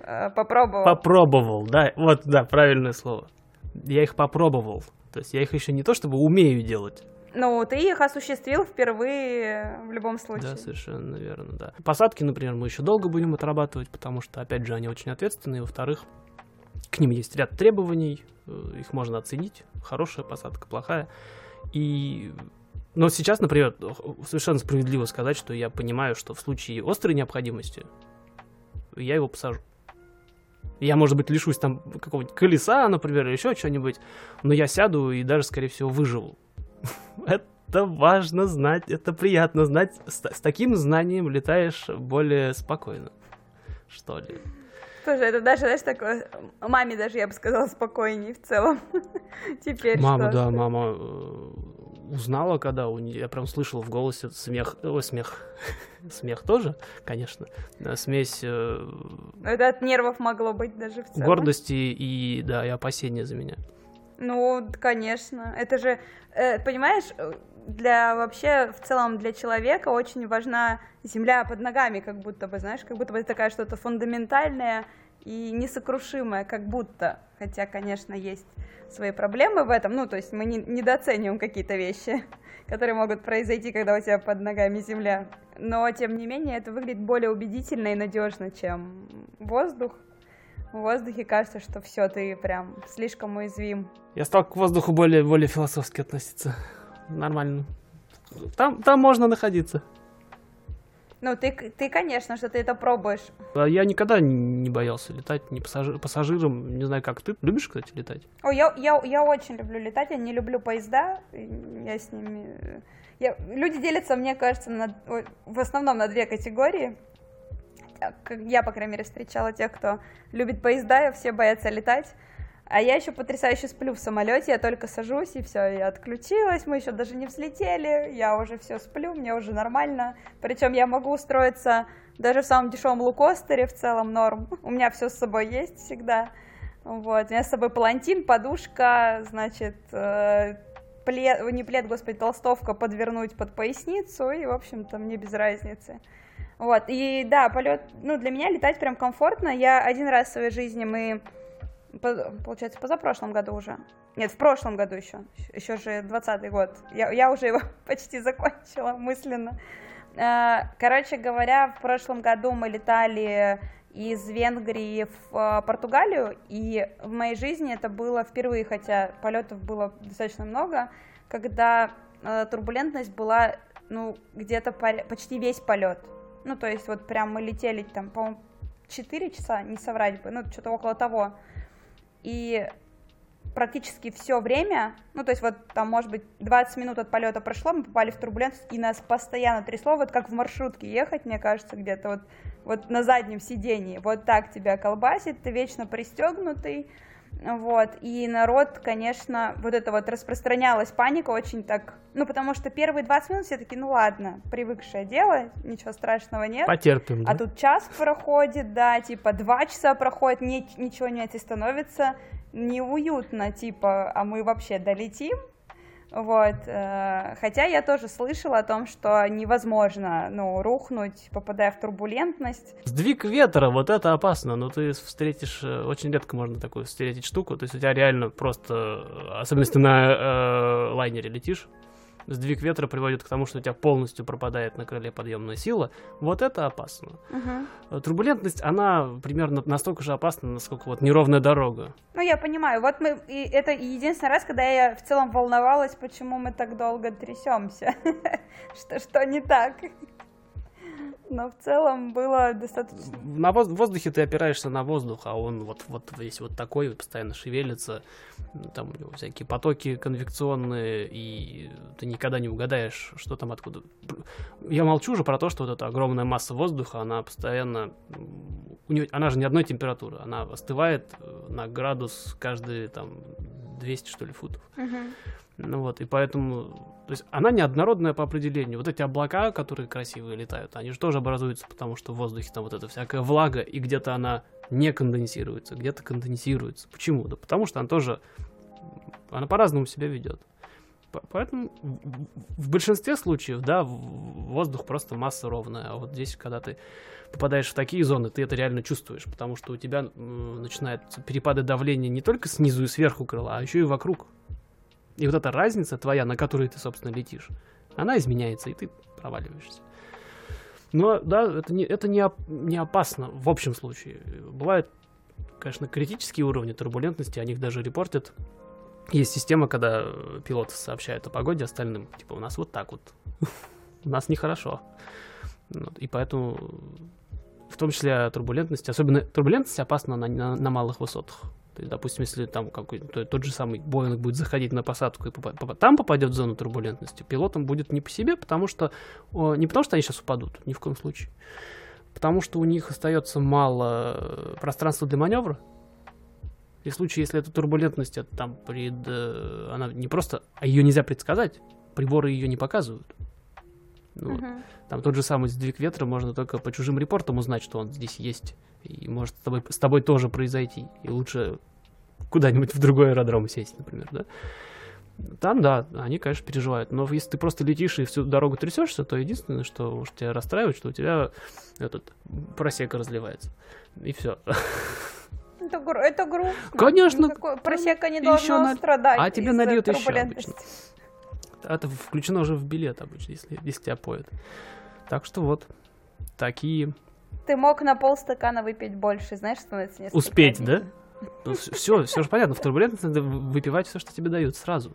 Speaker 2: а, попробовал.
Speaker 1: Попробовал, да, вот, да, правильное слово. Я их попробовал, то есть я их еще не то чтобы умею делать,
Speaker 2: ну, ты их осуществил впервые в любом случае.
Speaker 1: Да, совершенно верно, да. Посадки, например, мы еще долго будем отрабатывать, потому что, опять же, они очень ответственные. Во-вторых, к ним есть ряд требований, э, их можно оценить, хорошая посадка, плохая. И но сейчас, например, совершенно справедливо сказать, что я понимаю, что в случае острой необходимости я его посажу. Я, может быть, лишусь там какого-нибудь колеса, например, или еще что-нибудь, но я сяду и даже, скорее всего, выживу. Это важно знать, это приятно знать. С, с таким знанием летаешь более спокойно, что ли.
Speaker 2: Слушай, это даже, знаешь, такое... Маме даже, я бы сказала, спокойнее в целом. Теперь
Speaker 1: Мама, что? да, мама э, узнала, когда у нее... Я прям слышал в голосе смех... Ой, смех. смех тоже, конечно. Смесь... Э,
Speaker 2: это от нервов могло быть даже в целом.
Speaker 1: Гордости и, да, и опасения за меня.
Speaker 2: Ну, конечно. Это же, э, понимаешь, для вообще в целом для человека очень важна земля под ногами, как будто бы, знаешь, как будто бы это такая что-то фундаментальное и несокрушимое, как будто. Хотя, конечно, есть свои проблемы в этом. Ну, то есть мы не, недооцениваем какие-то вещи, которые могут произойти, когда у тебя под ногами земля. но тем не менее это выглядит более убедительно и надежно, чем воздух. В воздухе кажется, что все, ты прям слишком уязвим.
Speaker 1: Я стал к воздуху более, более философски относиться. Нормально. Там, там можно находиться.
Speaker 2: Ну, ты, ты, конечно, что ты это пробуешь.
Speaker 1: А Я никогда не боялся летать, ни пассажир, пассажиром. Не знаю, как ты. Любишь, кстати, летать?
Speaker 2: О, я, я, я очень люблю летать, я не люблю поезда. Я с ними... Я... Люди делятся, мне кажется, на... в основном на две категории. Я, по крайней мере, встречала тех, кто любит поезда, и все боятся летать. А я еще потрясающе сплю в самолете, я только сажусь, и все, я отключилась, мы еще даже не взлетели, я уже все сплю, мне уже нормально. Причем я могу устроиться даже в самом дешевом лукостере, в целом норм. У меня все с собой есть всегда. Вот, у меня с собой палантин, подушка, значит, э, плед, не плед, господи, толстовка подвернуть под поясницу, и, в общем-то, мне без разницы. Вот, и да, полет, ну, для меня летать прям комфортно. Я один раз в своей жизни мы получается, позапрошлом году уже. Нет, в прошлом году еще. Еще же 20 год. Я, я уже его почти закончила мысленно. Э, короче говоря, в прошлом году мы летали из Венгрии в э, Португалию, и в моей жизни это было впервые, хотя полетов было достаточно много, когда э, турбулентность была, ну, где-то почти весь полет. Ну, то есть вот прям мы летели там, по-моему, 4 часа, не соврать бы, ну, что-то около того. И практически все время, ну, то есть вот там, может быть, 20 минут от полета прошло, мы попали в турбулентность, и нас постоянно трясло, вот как в маршрутке ехать, мне кажется, где-то вот, вот на заднем сидении, вот так тебя колбасит, ты вечно пристегнутый, вот, и народ, конечно, вот это вот распространялась паника очень так, ну, потому что первые 20 минут все таки ну ладно, привыкшее дело, ничего страшного нет.
Speaker 1: Потерпим,
Speaker 2: да? А тут час проходит, да, типа два часа проходит, не, ничего нет, и становится неуютно, типа, а мы вообще долетим? Вот, э, хотя я тоже слышала о том, что невозможно, ну, рухнуть, попадая в турбулентность.
Speaker 1: Сдвиг ветра, вот это опасно, но ты встретишь, э, очень редко можно такую встретить штуку, то есть у тебя реально просто, особенно если на э, лайнере летишь, сдвиг ветра приводит к тому, что у тебя полностью пропадает на крыле подъемная сила, вот это опасно. Угу. Турбулентность, она примерно настолько же опасна, насколько вот неровная дорога.
Speaker 2: Ну, я понимаю. Вот мы, и это единственный раз, когда я в целом волновалась, почему мы так долго трясемся. что, что не так но в целом было достаточно...
Speaker 1: На воздухе ты опираешься на воздух, а он вот, вот весь вот такой, постоянно шевелится, там у него всякие потоки конвекционные, и ты никогда не угадаешь, что там откуда. Я молчу уже про то, что вот эта огромная масса воздуха, она постоянно... У нее, она же не одной температуры, она остывает э, на градус каждые там 200, что ли, футов. Uh-huh. Ну вот, и поэтому, то есть она неоднородная по определению. Вот эти облака, которые красивые летают, они же тоже образуются, потому что в воздухе там вот эта всякая влага, и где-то она не конденсируется, где-то конденсируется. Почему? Да потому что она тоже, она по-разному себя ведет. Поэтому в большинстве случаев, да, воздух просто масса ровная. А вот здесь, когда ты попадаешь в такие зоны, ты это реально чувствуешь, потому что у тебя начинают перепады давления не только снизу и сверху крыла, а еще и вокруг. И вот эта разница твоя, на которой ты, собственно, летишь, она изменяется, и ты проваливаешься. Но да, это не, это не, не опасно в общем случае. Бывают, конечно, критические уровни турбулентности, о них даже репортят. Есть система, когда пилот сообщает о погоде остальным, типа, у нас вот так вот, у нас нехорошо. И поэтому, в том числе турбулентность, особенно турбулентность опасна на, на, на малых высотах. То есть, допустим, если там какой-то тот же самый Боинг будет заходить на посадку и поп- там попадет в зону турбулентности, пилотам будет не по себе, потому что не потому что они сейчас упадут, ни в коем случае, потому что у них остается мало э, пространства для маневра. И в случае, если эта турбулентность, это там пред, э, она не просто, а ее нельзя предсказать, приборы ее не показывают. Ну, uh-huh. Там тот же самый сдвиг ветра можно только по чужим репортам узнать, что он здесь есть. И может с тобой, с тобой тоже произойти. И лучше куда-нибудь в другой аэродром сесть, например, да. Там, да, они, конечно, переживают. Но если ты просто летишь и всю дорогу трясешься, то единственное, что уж тебя расстраивает, что у тебя этот просека разливается. И все.
Speaker 2: Это, это грустно.
Speaker 1: Конечно.
Speaker 2: Никакой просека не должно на... страдать.
Speaker 1: А тебе нальют еще обычно. Это включено уже в билет обычно, если, если тебя поют. Так что вот, такие...
Speaker 2: Ты мог на полстакана выпить больше, знаешь, становится несколько
Speaker 1: Успеть, да? Ну, все, все же понятно, в турбулентности надо выпивать все, что тебе дают сразу.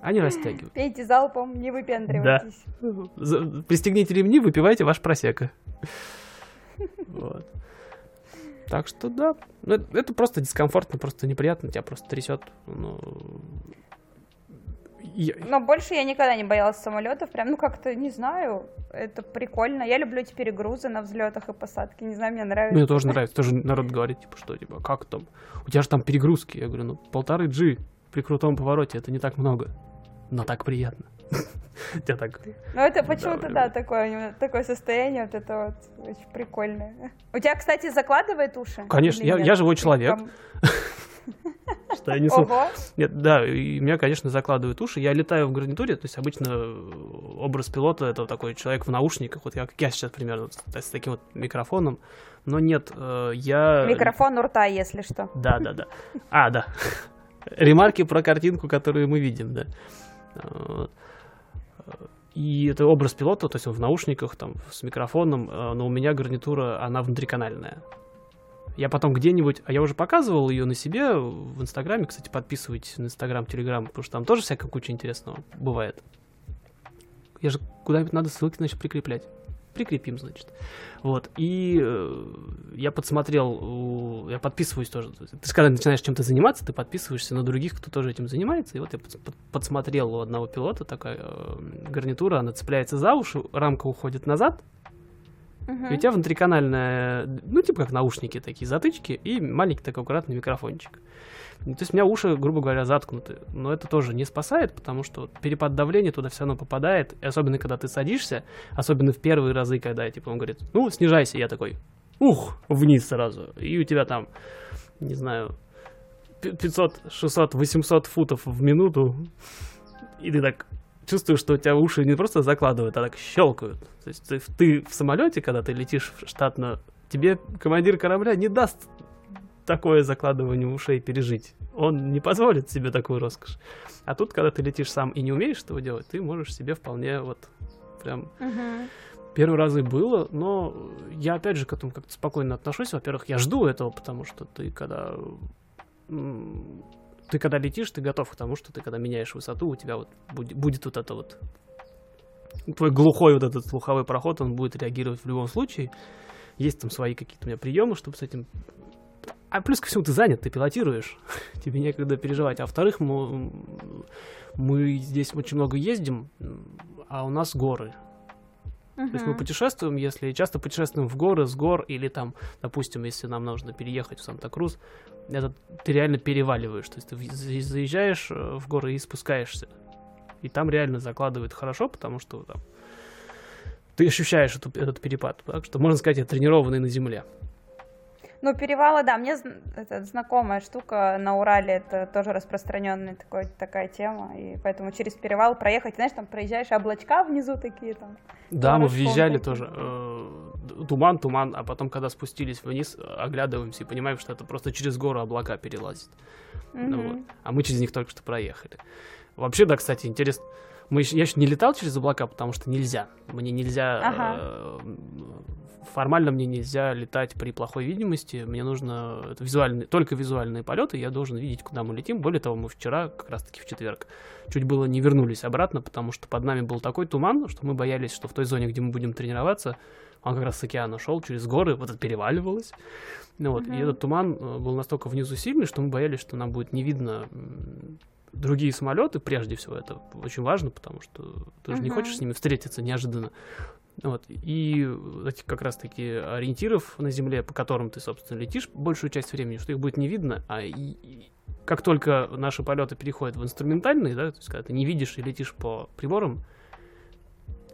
Speaker 1: А не растягивать.
Speaker 2: Пейте залпом, не выпендривайтесь.
Speaker 1: За- Пристегните ремни, выпивайте ваш просека. Вот. Так что да, Ну, это, это просто дискомфортно, просто неприятно, тебя просто трясет. Ну, я-
Speaker 2: Но больше я никогда не боялась самолетов, прям, ну как-то, не знаю, это прикольно. Я люблю эти перегрузы на взлетах и посадке, не знаю, мне нравится.
Speaker 1: Мне тоже нравится, тоже народ говорит, типа, что, типа, как там? У тебя же там перегрузки. Я говорю, ну, полторы G при крутом повороте, это не так много. Но так приятно. Тебя так...
Speaker 2: Ну это почему-то, да, такое, такое состояние, вот это вот очень прикольное. У тебя, кстати, закладывает уши?
Speaker 1: Конечно, я- я живой человек. Что я несу.
Speaker 2: Ого,
Speaker 1: Нет, да, и меня, конечно, закладывают уши. Я летаю в гарнитуре, то есть обычно э, образ пилота это такой человек в наушниках, вот я, как я сейчас примерно, с, таким вот микрофоном. Но нет, э, я...
Speaker 2: микрофон у рта, если что.
Speaker 1: Да, да, да. А, да. Ремарки про картинку, которую мы видим, да. Вот. И это образ пилота, то есть он в наушниках, там, с микрофоном, э, но у меня гарнитура, она внутриканальная. Я потом где-нибудь, а я уже показывал ее на себе в Инстаграме, кстати, подписывайтесь на Инстаграм, Телеграм, потому что там тоже всякая куча интересного бывает. Я же куда-нибудь надо ссылки, значит, прикреплять. Прикрепим, значит. Вот. И э, я подсмотрел, я подписываюсь тоже. Ты же когда начинаешь чем-то заниматься, ты подписываешься на других, кто тоже этим занимается. И вот я подс- под- подсмотрел у одного пилота такая э, гарнитура, она цепляется за уши, рамка уходит назад,
Speaker 2: Мгм.
Speaker 1: и у тебя внутриканальная, ну, типа как наушники такие, затычки, и маленький такой аккуратный микрофончик. Ну, То есть у меня уши, грубо говоря, заткнуты. Но это тоже не спасает, потому что перепад давления туда все равно попадает. И особенно, когда ты садишься, особенно в первые разы, когда, типа, он говорит, ну, снижайся, я такой, ух, вниз сразу. И у тебя там, не знаю, пи- 500, 600, 800 футов в минуту. И ты так чувствуешь, что у тебя уши не просто закладывают, а так щелкают. То есть ты, ты в самолете, когда ты летишь штатно, тебе командир корабля не даст такое закладывание ушей пережить. Он не позволит себе такую роскошь. А тут, когда ты летишь сам и не умеешь этого делать, ты можешь себе вполне вот прям
Speaker 2: Мгм.
Speaker 1: Первый раз и было, но я опять же к этому как-то спокойно отношусь. Во-первых, я жду этого, потому что ты когда ты когда летишь, ты готов к тому, что ты когда меняешь высоту, у тебя вот будет, будет вот это вот твой глухой вот этот слуховой проход, он будет реагировать в любом случае. Есть там свои какие-то у меня приемы, чтобы с этим а плюс ко всему ты занят, ты пилотируешь, тебе некогда переживать. А во-вторых, мы, мы здесь очень много ездим, а у нас горы. То есть мы путешествуем, если часто путешествуем в горы, с гор, или там, допустим, если нам нужно переехать в Санта-Крус, это ты реально переваливаешь. То есть ты заезжаешь э, в горы и спускаешься. И там реально закладывает хорошо, потому что там ты ощущаешь эту- этот перепад. Так что, можно сказать, я тренированный на земле.
Speaker 2: Ну, перевалы, да, мне это знакомая штука на Урале, это тоже распространенная такой, такая тема, и поэтому через перевал проехать, знаешь, там проезжаешь, облачка внизу такие там.
Speaker 1: Да, мы въезжали
Speaker 2: да.
Speaker 1: тоже. э, Туман, туман, а потом, когда спустились вниз, оглядываемся и понимаем, что это просто через гору облака перелазит. Ну
Speaker 2: Мгм.
Speaker 1: вот. А мы через них только что проехали. Вообще, да, кстати, интересно. Мы я еще не летал через облака, потому что нельзя. Мне нельзя...
Speaker 2: Ага.
Speaker 1: э, формально мне нельзя летать при плохой видимости. Мне нужно... Это визуальные, только визуальные полеты. Я должен видеть, куда мы летим. Более того, мы вчера, как раз-таки в четверг, чуть было не вернулись обратно, потому что под нами был такой туман, что мы боялись, что в той зоне, где мы будем тренироваться, он как раз с океана шел через горы, вот это переваливалось. Ну вот, и
Speaker 2: Мгм.
Speaker 1: этот туман э, был настолько внизу сильный, что мы боялись, что нам будет не видно другие самолеты, прежде всего, это очень важно, потому что ты же не хочешь с ними встретиться неожиданно. Вот. И этих как раз-таки ориентиров на Земле, по которым ты, собственно, летишь большую часть времени, что их будет не видно, а и- и как только наши полеты переходят в инструментальные, да, то есть когда ты не видишь и летишь по приборам,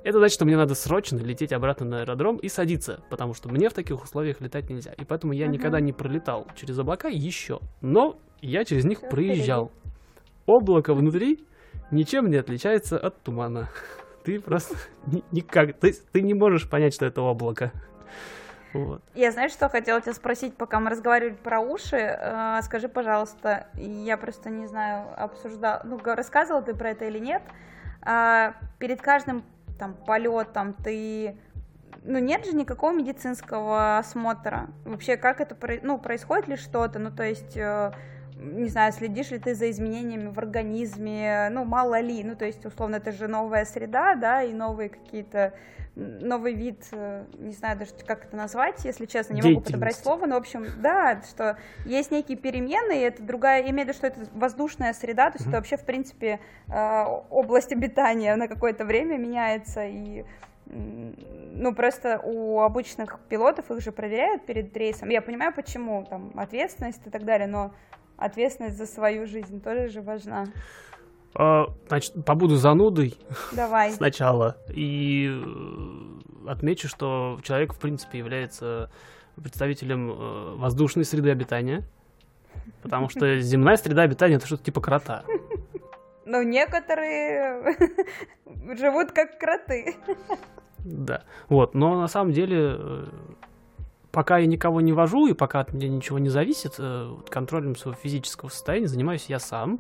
Speaker 1: это значит, что мне надо срочно лететь обратно на аэродром и садиться, потому что мне в таких условиях летать нельзя. И поэтому я
Speaker 2: Мгм.
Speaker 1: никогда не пролетал через облака еще. Но я через них проезжал. Облако внутри ничем не отличается от тумана. Ты просто ни- никак, ты, ты не можешь понять, что это облако. Вот.
Speaker 2: Я, знаешь, что хотела тебя спросить, пока мы разговаривали про уши? Э, скажи, пожалуйста, я просто не знаю, обсуждал, ну, га- рассказывал ты про это или нет? А, перед каждым там полетом, ты ну нет же никакого медицинского осмотра. Вообще, как это ну, происходит ли что-то? Ну, то есть, э, не знаю, следишь ли ты за изменениями в организме, ну, мало ли, ну, то есть, условно, это же новая среда, да, и новые какие-то, новый вид, э, не знаю даже, как это назвать, если честно, не могу подобрать слово, но, в общем, да, что есть некие перемены, и это другая, имею в виду, что это воздушная среда, то есть, mm-hmm. это вообще, в принципе, э, область обитания на какое-то время меняется, и ну, просто у обычных пилотов их же проверяют перед рейсом. Я понимаю, почему, там, ответственность и так далее, но ответственность за свою жизнь тоже же важна.
Speaker 1: А, значит, побуду занудой
Speaker 2: Давай.
Speaker 1: сначала и э, отмечу, что человек, в принципе, является представителем э, воздушной среды обитания, потому что земная среда обитания — это что-то типа крота.
Speaker 2: Ну, некоторые живут как кроты.
Speaker 1: Да. Вот, но на самом деле, э, пока я никого не вожу, и пока от меня ничего не зависит, э, контролем своего физического состояния занимаюсь я сам.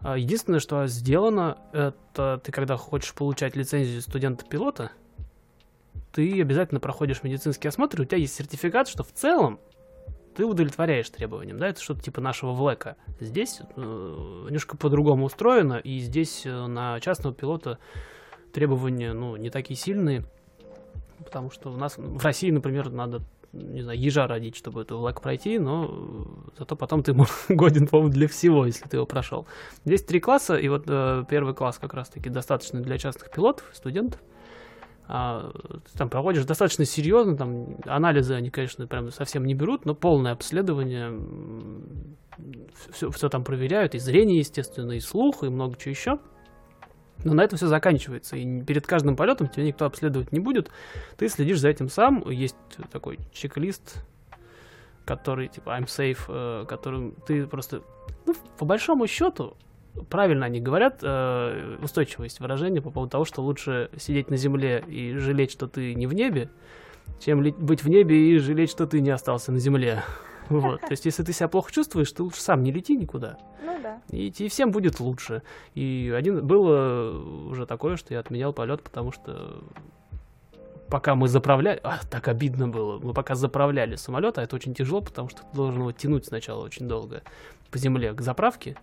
Speaker 1: А, единственное, что сделано, это ты, когда хочешь получать лицензию студента-пилота, ты обязательно проходишь медицинский осмотр, и у тебя есть сертификат, что в целом ты удовлетворяешь требованиям, да, это что-то типа нашего влека. Здесь э, немножко по-другому устроено, и здесь э, на частного пилота требования, ну, не такие сильные, потому что у нас в России, например, надо не знаю, ежа родить, чтобы эту влак пройти, но зато потом ты годен, по-моему, для всего, если ты его прошел. Здесь три класса, и вот э, первый класс как раз-таки достаточно для частных пилотов, студентов. А, там проводишь достаточно серьезно, там анализы они, конечно, прям совсем не берут, но полное обследование, все, все там проверяют, и зрение, естественно, и слух, и много чего еще. Но на этом все заканчивается. И перед каждым полетом тебя никто обследовать не будет. Ты следишь за этим сам. Есть такой чек-лист, который типа I'm safe, э, которым ты просто... Ну, по большому счету, правильно они говорят, э, устойчивость выражения по поводу того, что лучше сидеть на земле и жалеть, что ты не в небе, чем быть в небе и жалеть, что ты не остался на земле. Вот. То есть, если ты себя плохо чувствуешь, ты лучше сам не лети никуда.
Speaker 2: Ну да.
Speaker 1: И, и всем будет лучше. И один было уже такое, что я отменял полет, потому что пока мы заправляли, а, так обидно было, мы пока заправляли самолет, а это очень тяжело, потому что ты должен его тянуть сначала очень долго по земле к заправке,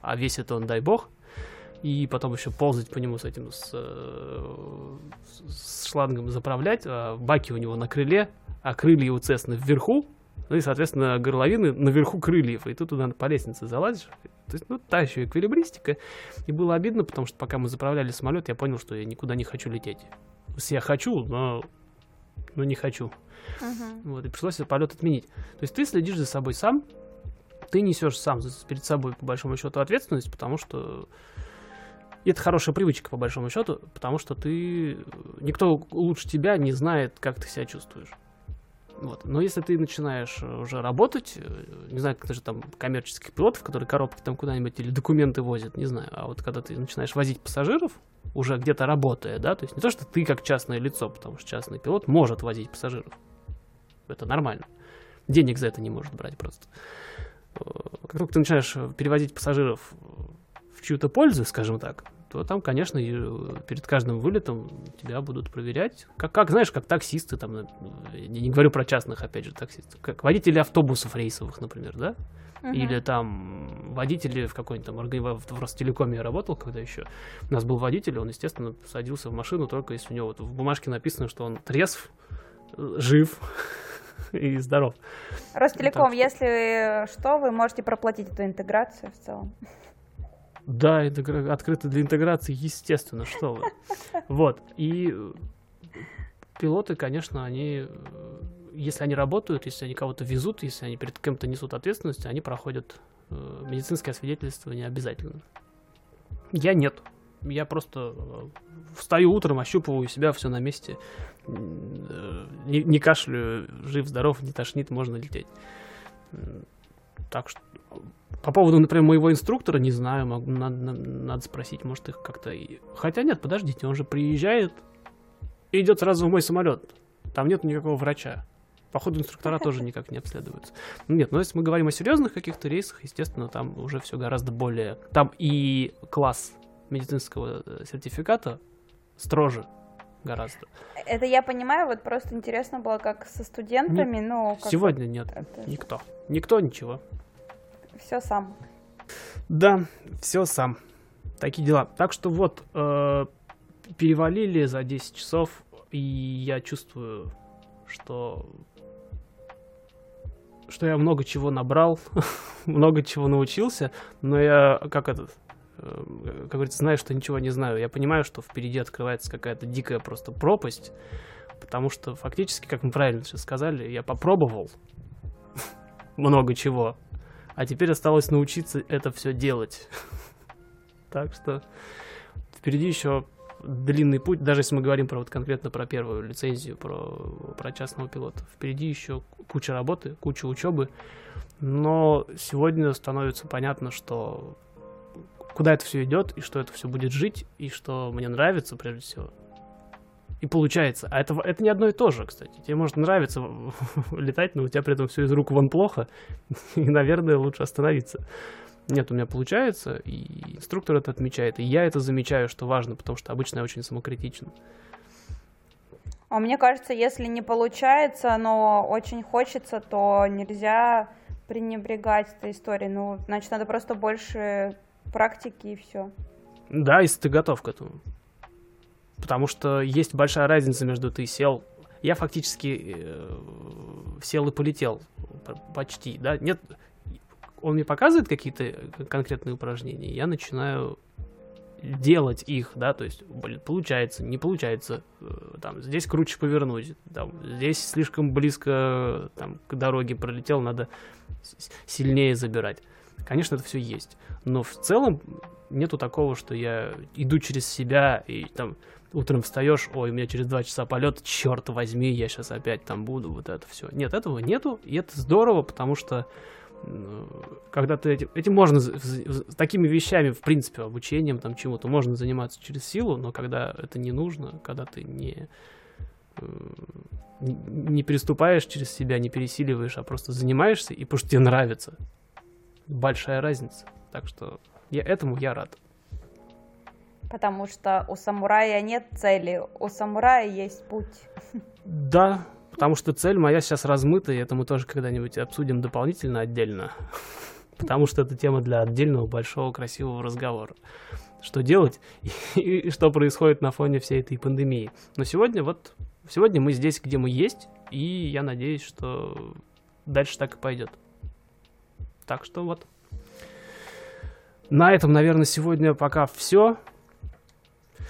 Speaker 1: а весит он, дай бог, и потом еще ползать по нему с этим, с, с шлангом заправлять, а баки у него на крыле, а крылья у Цесны вверху, ну и, соответственно, горловины наверху крыльев, и тут туда по лестнице залазишь. То есть, ну, та еще эквилибристика. И было обидно, потому что пока мы заправляли самолет, я понял, что я никуда не хочу лететь. То есть я хочу, но, но не хочу. Uh-huh. Вот, и пришлось этот полет отменить. То есть ты следишь за собой сам, ты несешь сам перед собой, по большому счету, ответственность, потому что и это хорошая привычка, по большому счету, потому что ты... Никто лучше тебя не знает, как ты себя чувствуешь. Вот. Но если ты начинаешь э, уже работать, э, не знаю, как же там коммерческих пилотов, которые коробки там куда-нибудь или документы возят, не знаю, а вот когда ты начинаешь возить пассажиров, уже где-то работая, да, то есть не то, что ты как частное лицо, потому что частный пилот может возить пассажиров. Это нормально. Денег за это не может брать просто. Э, как только ты начинаешь перевозить пассажиров в чью-то пользу, скажем так, то там, конечно, перед каждым вылетом тебя будут проверять. Как, как знаешь, как таксисты, там, я не говорю про частных, опять же, таксистов, как водители автобусов рейсовых, например, да? Uh-huh. Или там водители в какой-нибудь там организации, в Ростелекоме я работал, когда еще у нас был водитель, он, естественно, садился в машину только если у него вот в бумажке написано, что он трезв, жив и здоров.
Speaker 2: Ростелеком, если что, вы можете проплатить эту интеграцию в целом.
Speaker 1: Да, это открыто для интеграции, естественно, что вы. Вот. И пилоты, конечно, они, если они работают, если они кого-то везут, если они перед кем-то несут ответственность, они проходят э, медицинское свидетельствование обязательно. Я нет. Я просто э, встаю утром, ощупываю себя, все на месте. Э, не, не кашляю, жив-здоров, не тошнит, можно лететь. Так что по поводу, например, моего инструктора, не знаю, могу, надо, надо спросить, может их как-то... Хотя нет, подождите, он же приезжает и идет сразу в мой самолет. Там нет никакого врача. Походу, инструктора тоже никак не обследуются. Ну, нет, но если мы говорим о серьезных каких-то рейсах, естественно, там уже все гораздо более... Там и класс медицинского э, сертификата строже гораздо.
Speaker 2: Это я понимаю, вот просто интересно было, как со студентами,
Speaker 1: Не-
Speaker 2: ну... как
Speaker 1: Сегодня нет,
Speaker 2: это-
Speaker 1: никто. Никто ничего.
Speaker 2: Все сам.
Speaker 1: Да, все сам. Такие дела. Так что вот, э, перевалили за 10 часов, и я чувствую, что что я много чего набрал, много чего научился, но я, как этот, как говорится, знаю, что ничего не знаю. Я понимаю, что впереди открывается какая-то дикая просто пропасть, потому что фактически, как мы правильно сейчас сказали, я попробовал много чего, а теперь осталось научиться это все делать. Так что впереди еще длинный путь, даже если мы говорим про вот конкретно про первую лицензию, про, про частного пилота. Впереди еще куча работы, куча учебы, но сегодня становится понятно, что куда это все идет, и что это все будет жить, и что мне нравится прежде всего. И получается. А это, это не одно и то же, кстати. Тебе может нравиться летать, но у тебя при этом все из рук вон плохо. И, наверное, лучше остановиться. Нет, у меня получается, и инструктор это отмечает, и я это замечаю, что важно, потому что обычно я очень самокритичен.
Speaker 2: А мне кажется, если не получается, но очень хочется, то нельзя пренебрегать этой историей. Ну, значит, надо просто больше практики и все.
Speaker 1: Да, если ты готов к этому. Потому что есть большая разница между ты сел. Я фактически э, сел и полетел почти, да. Нет, он мне показывает какие-то конкретные упражнения, я начинаю делать их, да, то есть, блин, получается, не получается, э, там, здесь круче повернуть, там, здесь слишком близко, там, к дороге пролетел, надо сильнее забирать. Конечно, это все есть, но в целом нету такого, что я иду через себя и там утром встаешь, ой, у меня через два часа полет, черт возьми, я сейчас опять там буду, вот это все. Нет, этого нету, и это здорово, потому что когда ты этим, этим можно, такими вещами, в принципе, обучением, там чему-то, можно заниматься через силу, но когда это не нужно, когда ты не, не, не переступаешь через себя, не пересиливаешь, а просто занимаешься, и потому что тебе нравится. Большая разница. Так что я, этому я рад.
Speaker 2: Потому что у самурая нет цели, у самурая есть путь.
Speaker 1: Да, потому что цель моя сейчас размыта, и это мы тоже когда-нибудь обсудим дополнительно отдельно. Потому что это тема для отдельного большого красивого разговора. Что делать и, и что происходит на фоне всей этой пандемии. Но сегодня вот, сегодня мы здесь, где мы есть, и я надеюсь, что дальше так и пойдет. Так что вот. На этом, наверное, сегодня пока все.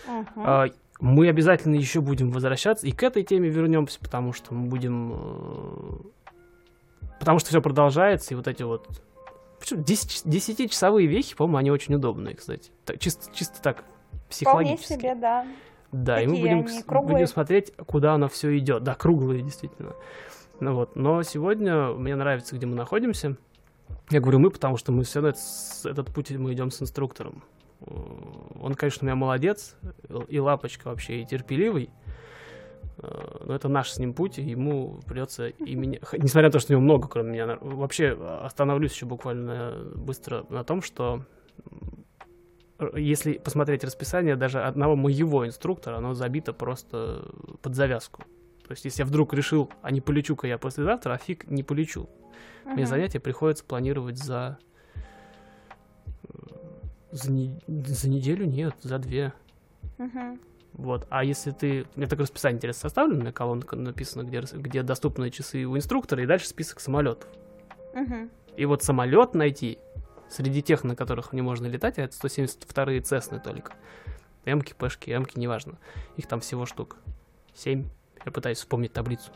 Speaker 2: Мгм.
Speaker 1: А, Мы обязательно еще будем возвращаться и к этой теме вернемся, потому что мы будем... э, Потому что все продолжается, и вот эти вот... Почему 10 10-часовые вехи, по-моему, они очень удобные, кстати. Так, чисто, чисто так,
Speaker 2: Вполне
Speaker 1: психологически.
Speaker 2: себе, да.
Speaker 1: Да, и мы
Speaker 2: Такие
Speaker 1: будем, будем смотреть, куда оно все идет. Да, круглые, действительно. Ну вот. Но сегодня мне нравится, где мы находимся. Я говорю мы, потому что мы все равно этот, путь мы идем с инструктором. Э, Он, конечно, у меня молодец, и лапочка вообще, и терпеливый. Э, Но это наш с ним путь, и ему придется и меня... Несмотря на то, что у него много, кроме меня. Вообще, э, остановлюсь еще буквально быстро на том, что если посмотреть расписание даже одного моего инструктора, оно забито просто под завязку. То есть, если я вдруг решил, а не полечу-ка я послезавтра, а фиг не полечу. Мне
Speaker 2: Мгм.
Speaker 1: занятия приходится планировать за... э, За, не- за неделю? Нет, за две.
Speaker 2: Мгм.
Speaker 1: Вот. А если ты... У меня такое расписание интересно составлено, у меня колонка написана, где, где доступные часы у инструктора, и дальше список самолетов.
Speaker 2: Мгм.
Speaker 1: И вот самолет найти среди тех, на которых мне можно летать, а это 172-е Цесны только. Эмки, Пэшки, Эмки, неважно. Их там всего штук. Семь. Я пытаюсь вспомнить таблицу.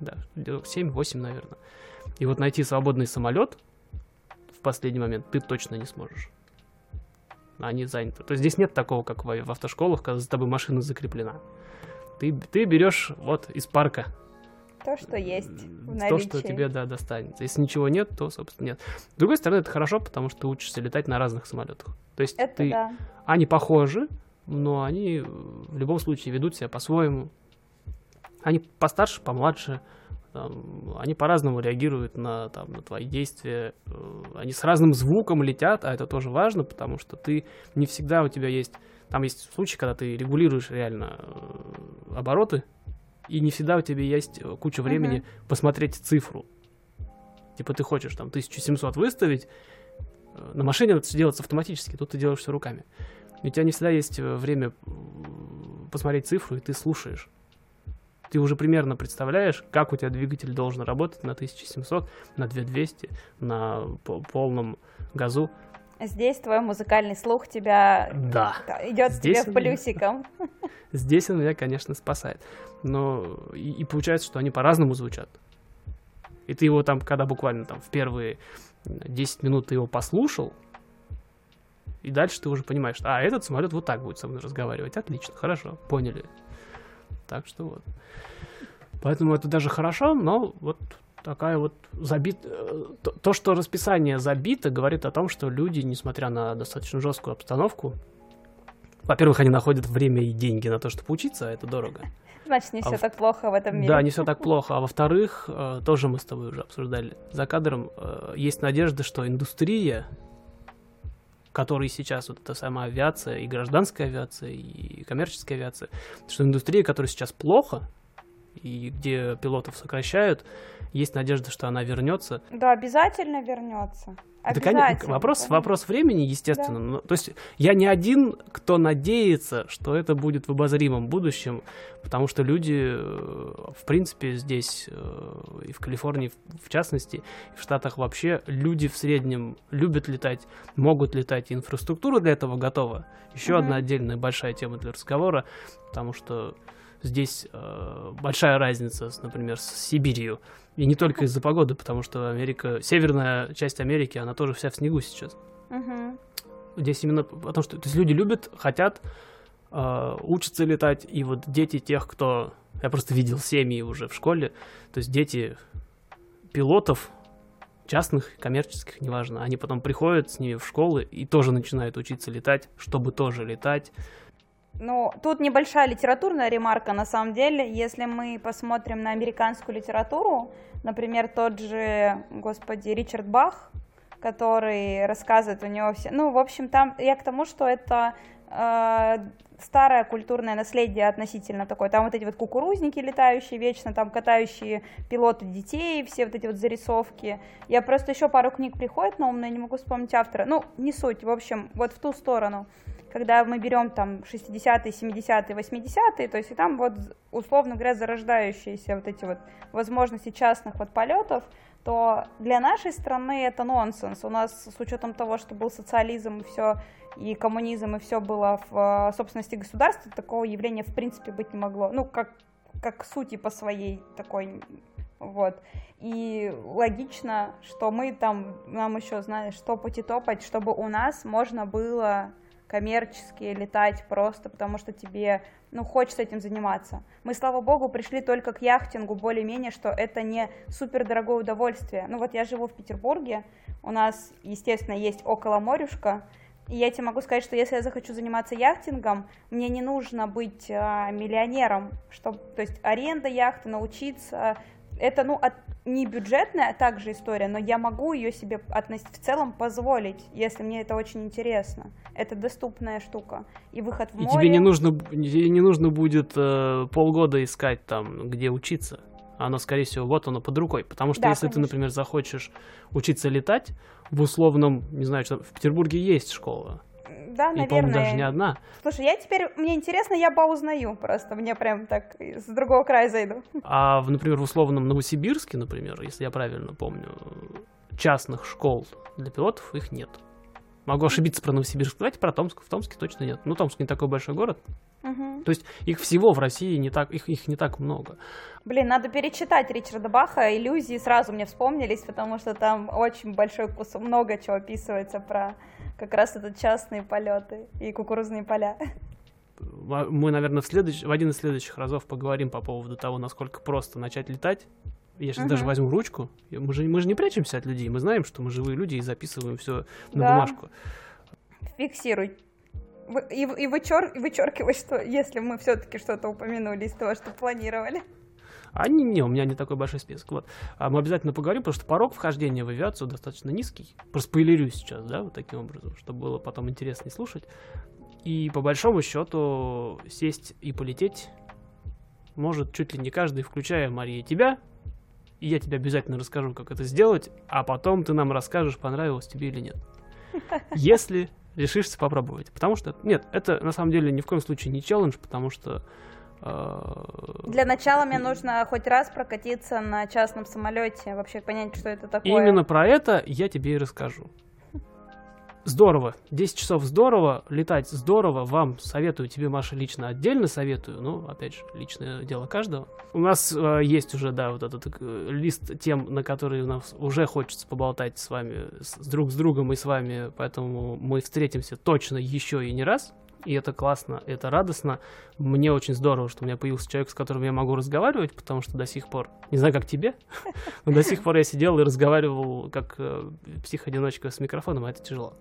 Speaker 1: Да, семь-восемь, наверное. И вот найти свободный самолет в последний момент ты точно не сможешь. Они заняты. То есть здесь нет такого, как в, в автошколах, когда за тобой машина закреплена. Ты, ты берешь вот из парка
Speaker 2: То, что есть в
Speaker 1: то, что
Speaker 2: наличии.
Speaker 1: тебе, да, достанется. Если ничего нет, то, собственно, нет. С другой стороны, это хорошо, потому что ты учишься летать на разных самолетах. То есть
Speaker 2: Это
Speaker 1: ты...
Speaker 2: да.
Speaker 1: они похожи, но они э, в любом случае ведут себя по-своему. Они постарше, помладше, там, они по-разному реагируют на, там, на твои действия. э, Они с разным звуком летят, а это тоже важно, потому что ты не всегда у тебя есть Там есть случаи, когда ты регулируешь реально э, обороты, и не всегда у тебя есть куча времени uh-huh. посмотреть цифру. Типа ты хочешь там 1700 выставить, э, на машине это все делается автоматически, тут ты делаешь все руками. И у тебя не всегда есть время посмотреть цифру, и ты слушаешь. Ты уже примерно представляешь, как у тебя двигатель должен работать на 1700, на 2200, на полном газу.
Speaker 2: Здесь твой музыкальный слух тебя
Speaker 1: да.
Speaker 2: идет Здесь тебе плюсиком.
Speaker 1: Здесь он меня, конечно, спасает. Но и, и получается, что они по-разному звучат. И ты его там, когда буквально там в первые 10 минут ты его послушал, и дальше ты уже понимаешь, что, а, этот самолет вот так будет со мной разговаривать. Отлично, хорошо, поняли. Так что вот. Поэтому это даже хорошо, но вот такая вот забит... Э, то, что расписание забито, говорит о том, что люди, несмотря на достаточно жесткую обстановку, во-первых, они находят время и деньги на то, чтобы учиться, а это дорого.
Speaker 2: Значит, не а все в... так плохо в этом мире.
Speaker 1: Да, не все так плохо. А во-вторых, э, тоже мы с тобой уже обсуждали за кадром, э, есть надежда, что индустрия, которой сейчас вот эта самая авиация, и гражданская авиация, и коммерческая авиация, что индустрия, которая сейчас плохо, и где пилотов сокращают, есть надежда, что она вернется.
Speaker 2: Да, обязательно вернется.
Speaker 1: Да, конечно, вопрос, вопрос времени, естественно. Да. Но, то есть я не один, кто надеется, что это будет в обозримом будущем, потому что люди, э, в принципе, здесь, э, и в Калифорнии в частности, и в Штатах вообще, люди в среднем любят летать, могут летать, инфраструктура для этого готова. Еще mm-hmm. одна отдельная большая тема для разговора, потому что здесь э, большая разница, например, с Сибирью. И не только из-за погоды, потому что Америка, северная часть Америки, она тоже вся в снегу сейчас.
Speaker 2: Угу.
Speaker 1: Здесь именно потому что то есть люди любят, хотят, э, учатся летать, и вот дети тех, кто... Я просто видел семьи уже в школе, то есть дети пилотов, частных, коммерческих, неважно, они потом приходят с ними в школы и тоже начинают учиться летать, чтобы тоже летать,
Speaker 2: ну, тут небольшая литературная ремарка, на самом деле. Если мы посмотрим на американскую литературу, например, тот же, господи, Ричард Бах, который рассказывает у него все... Ну, в общем, там я к тому, что это э, старое культурное наследие относительно такое. Там вот эти вот кукурузники летающие вечно, там катающие пилоты детей, все вот эти вот зарисовки. Я просто еще пару книг приходит на ум, но я не могу вспомнить автора. Ну, не суть, в общем, вот в ту сторону когда мы берем там 60-е, 70-е, 80-е, то есть и там вот, условно говоря, зарождающиеся вот эти вот возможности частных вот полетов, то для нашей страны это нонсенс. У нас с учетом того, что был социализм и все, и коммунизм, и все было в э, собственности государства, такого явления в принципе быть не могло. Ну, как, как сути по своей такой вот. И логично, что мы там, нам еще, знаешь, топать и топать, чтобы у нас можно было коммерчески летать просто потому, что тебе, ну, хочется этим заниматься. Мы, слава богу, пришли только к яхтингу более-менее, что это не супер дорогое удовольствие. Ну вот я живу в Петербурге, у нас, естественно, есть около морюшка, и я тебе могу сказать, что если я захочу заниматься яхтингом, мне не нужно быть а, миллионером, чтобы, то есть аренда яхты, научиться, это, ну, от, не бюджетная также история, но я могу ее себе относить в целом позволить, если мне это очень интересно. Это доступная штука. И выход в море...
Speaker 1: И тебе не нужно, тебе не нужно будет э, полгода искать там, где учиться. Оно, скорее всего, вот оно под рукой. Потому что да, если конечно. ты, например, захочешь учиться летать в условном, не знаю, что в Петербурге есть школа,
Speaker 2: да,
Speaker 1: и, наверное. даже не одна.
Speaker 2: Слушай, я теперь, мне интересно, я поузнаю просто, мне прям так с другого края зайду.
Speaker 1: А, например, в условном Новосибирске, например, если я правильно помню, частных школ для пилотов их нет. Могу ошибиться про Новосибирск. Давайте про Томск. В Томске точно нет. Ну, Томск не такой большой город.
Speaker 2: Угу.
Speaker 1: То есть их всего в России не так, их, их не так много.
Speaker 2: Блин, надо перечитать Ричарда Баха. Иллюзии сразу мне вспомнились, потому что там очень большой кусок, много чего описывается про как раз это частные полеты и кукурузные поля.
Speaker 1: Мы, наверное, в, следующ... в один из следующих разов поговорим по поводу того, насколько просто начать летать. Я сейчас uh-huh. даже возьму ручку. Мы же, мы же не прячемся от людей. Мы знаем, что мы живые люди и записываем все на да. бумажку.
Speaker 2: Фиксируй. И, и вычер, вычеркивай, что если мы все-таки что-то упомянули из того, что планировали.
Speaker 1: А не, не, у меня не такой большой список. Вот. А мы обязательно поговорим, потому что порог вхождения в авиацию достаточно низкий. Просто поилирю сейчас, да, вот таким образом, чтобы было потом интереснее слушать. И по большому счету сесть и полететь может чуть ли не каждый, включая Мария тебя. И я тебе обязательно расскажу, как это сделать, а потом ты нам расскажешь, понравилось тебе или нет. Если решишься попробовать. Потому что, нет, это на самом деле ни в коем случае не челлендж, потому что
Speaker 2: для начала мне нужно хоть раз прокатиться на частном самолете, вообще понять, что это такое.
Speaker 1: Именно про это я тебе и расскажу. Здорово. 10 часов здорово, летать здорово. Вам советую, тебе, Маша, лично отдельно советую. Ну, опять же, личное дело каждого. У нас э, есть уже, да, вот этот э, лист тем, на которые у нас уже хочется поболтать с вами, с, друг с другом и с вами. Поэтому мы встретимся точно еще и не раз и это классно, это радостно. Мне очень здорово, что у меня появился человек, с которым я могу разговаривать, потому что до сих пор, не знаю, как тебе, но до сих пор я сидел и разговаривал как э, псих-одиночка с микрофоном, а это тяжело.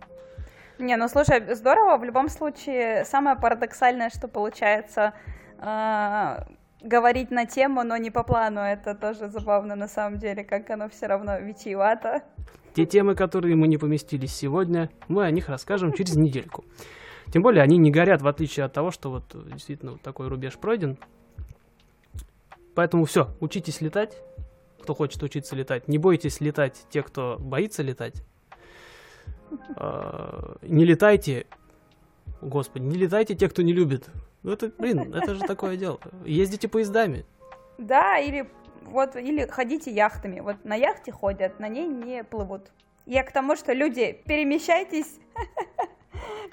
Speaker 2: Не, ну слушай, здорово, в любом случае, самое парадоксальное, что получается, э, говорить на тему, но не по плану, это тоже забавно на самом деле, как оно все равно витиевато.
Speaker 1: Те темы, которые мы не поместились сегодня, мы о них расскажем через недельку. Тем более они не горят, в отличие от того, что вот действительно вот такой рубеж пройден. Поэтому все, учитесь летать, кто хочет учиться летать. Не бойтесь летать те, кто боится летать. А, не летайте, господи, не летайте те, кто не любит. Ну это, блин, это же такое дело. Ездите поездами.
Speaker 2: Да, или вот, или ходите яхтами. Вот на яхте ходят, на ней не плывут. Я к тому, что люди, перемещайтесь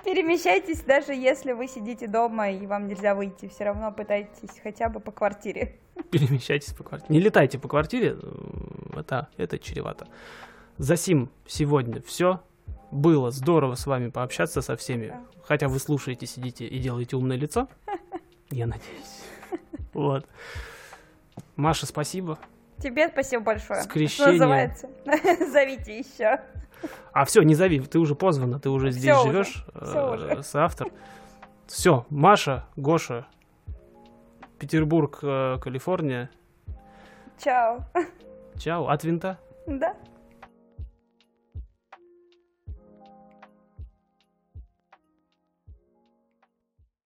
Speaker 2: Перемещайтесь, даже если вы сидите дома и вам нельзя выйти, все равно пытайтесь хотя бы по квартире.
Speaker 1: Перемещайтесь по квартире. Не летайте по квартире, это, это чревато. За сим сегодня все. Было здорово с вами пообщаться со всеми. Да. Хотя вы слушаете, сидите и делаете умное лицо. Я надеюсь. Вот. Маша, спасибо.
Speaker 2: Тебе спасибо большое.
Speaker 1: Скрещение.
Speaker 2: называется. Зовите еще.
Speaker 1: А все, не зови, ты уже позвана, ты уже здесь все живешь, уже. Э, соавтор. Все, Маша, Гоша, Петербург, э, Калифорния.
Speaker 2: Чао.
Speaker 1: Чао, от винта?
Speaker 2: Да.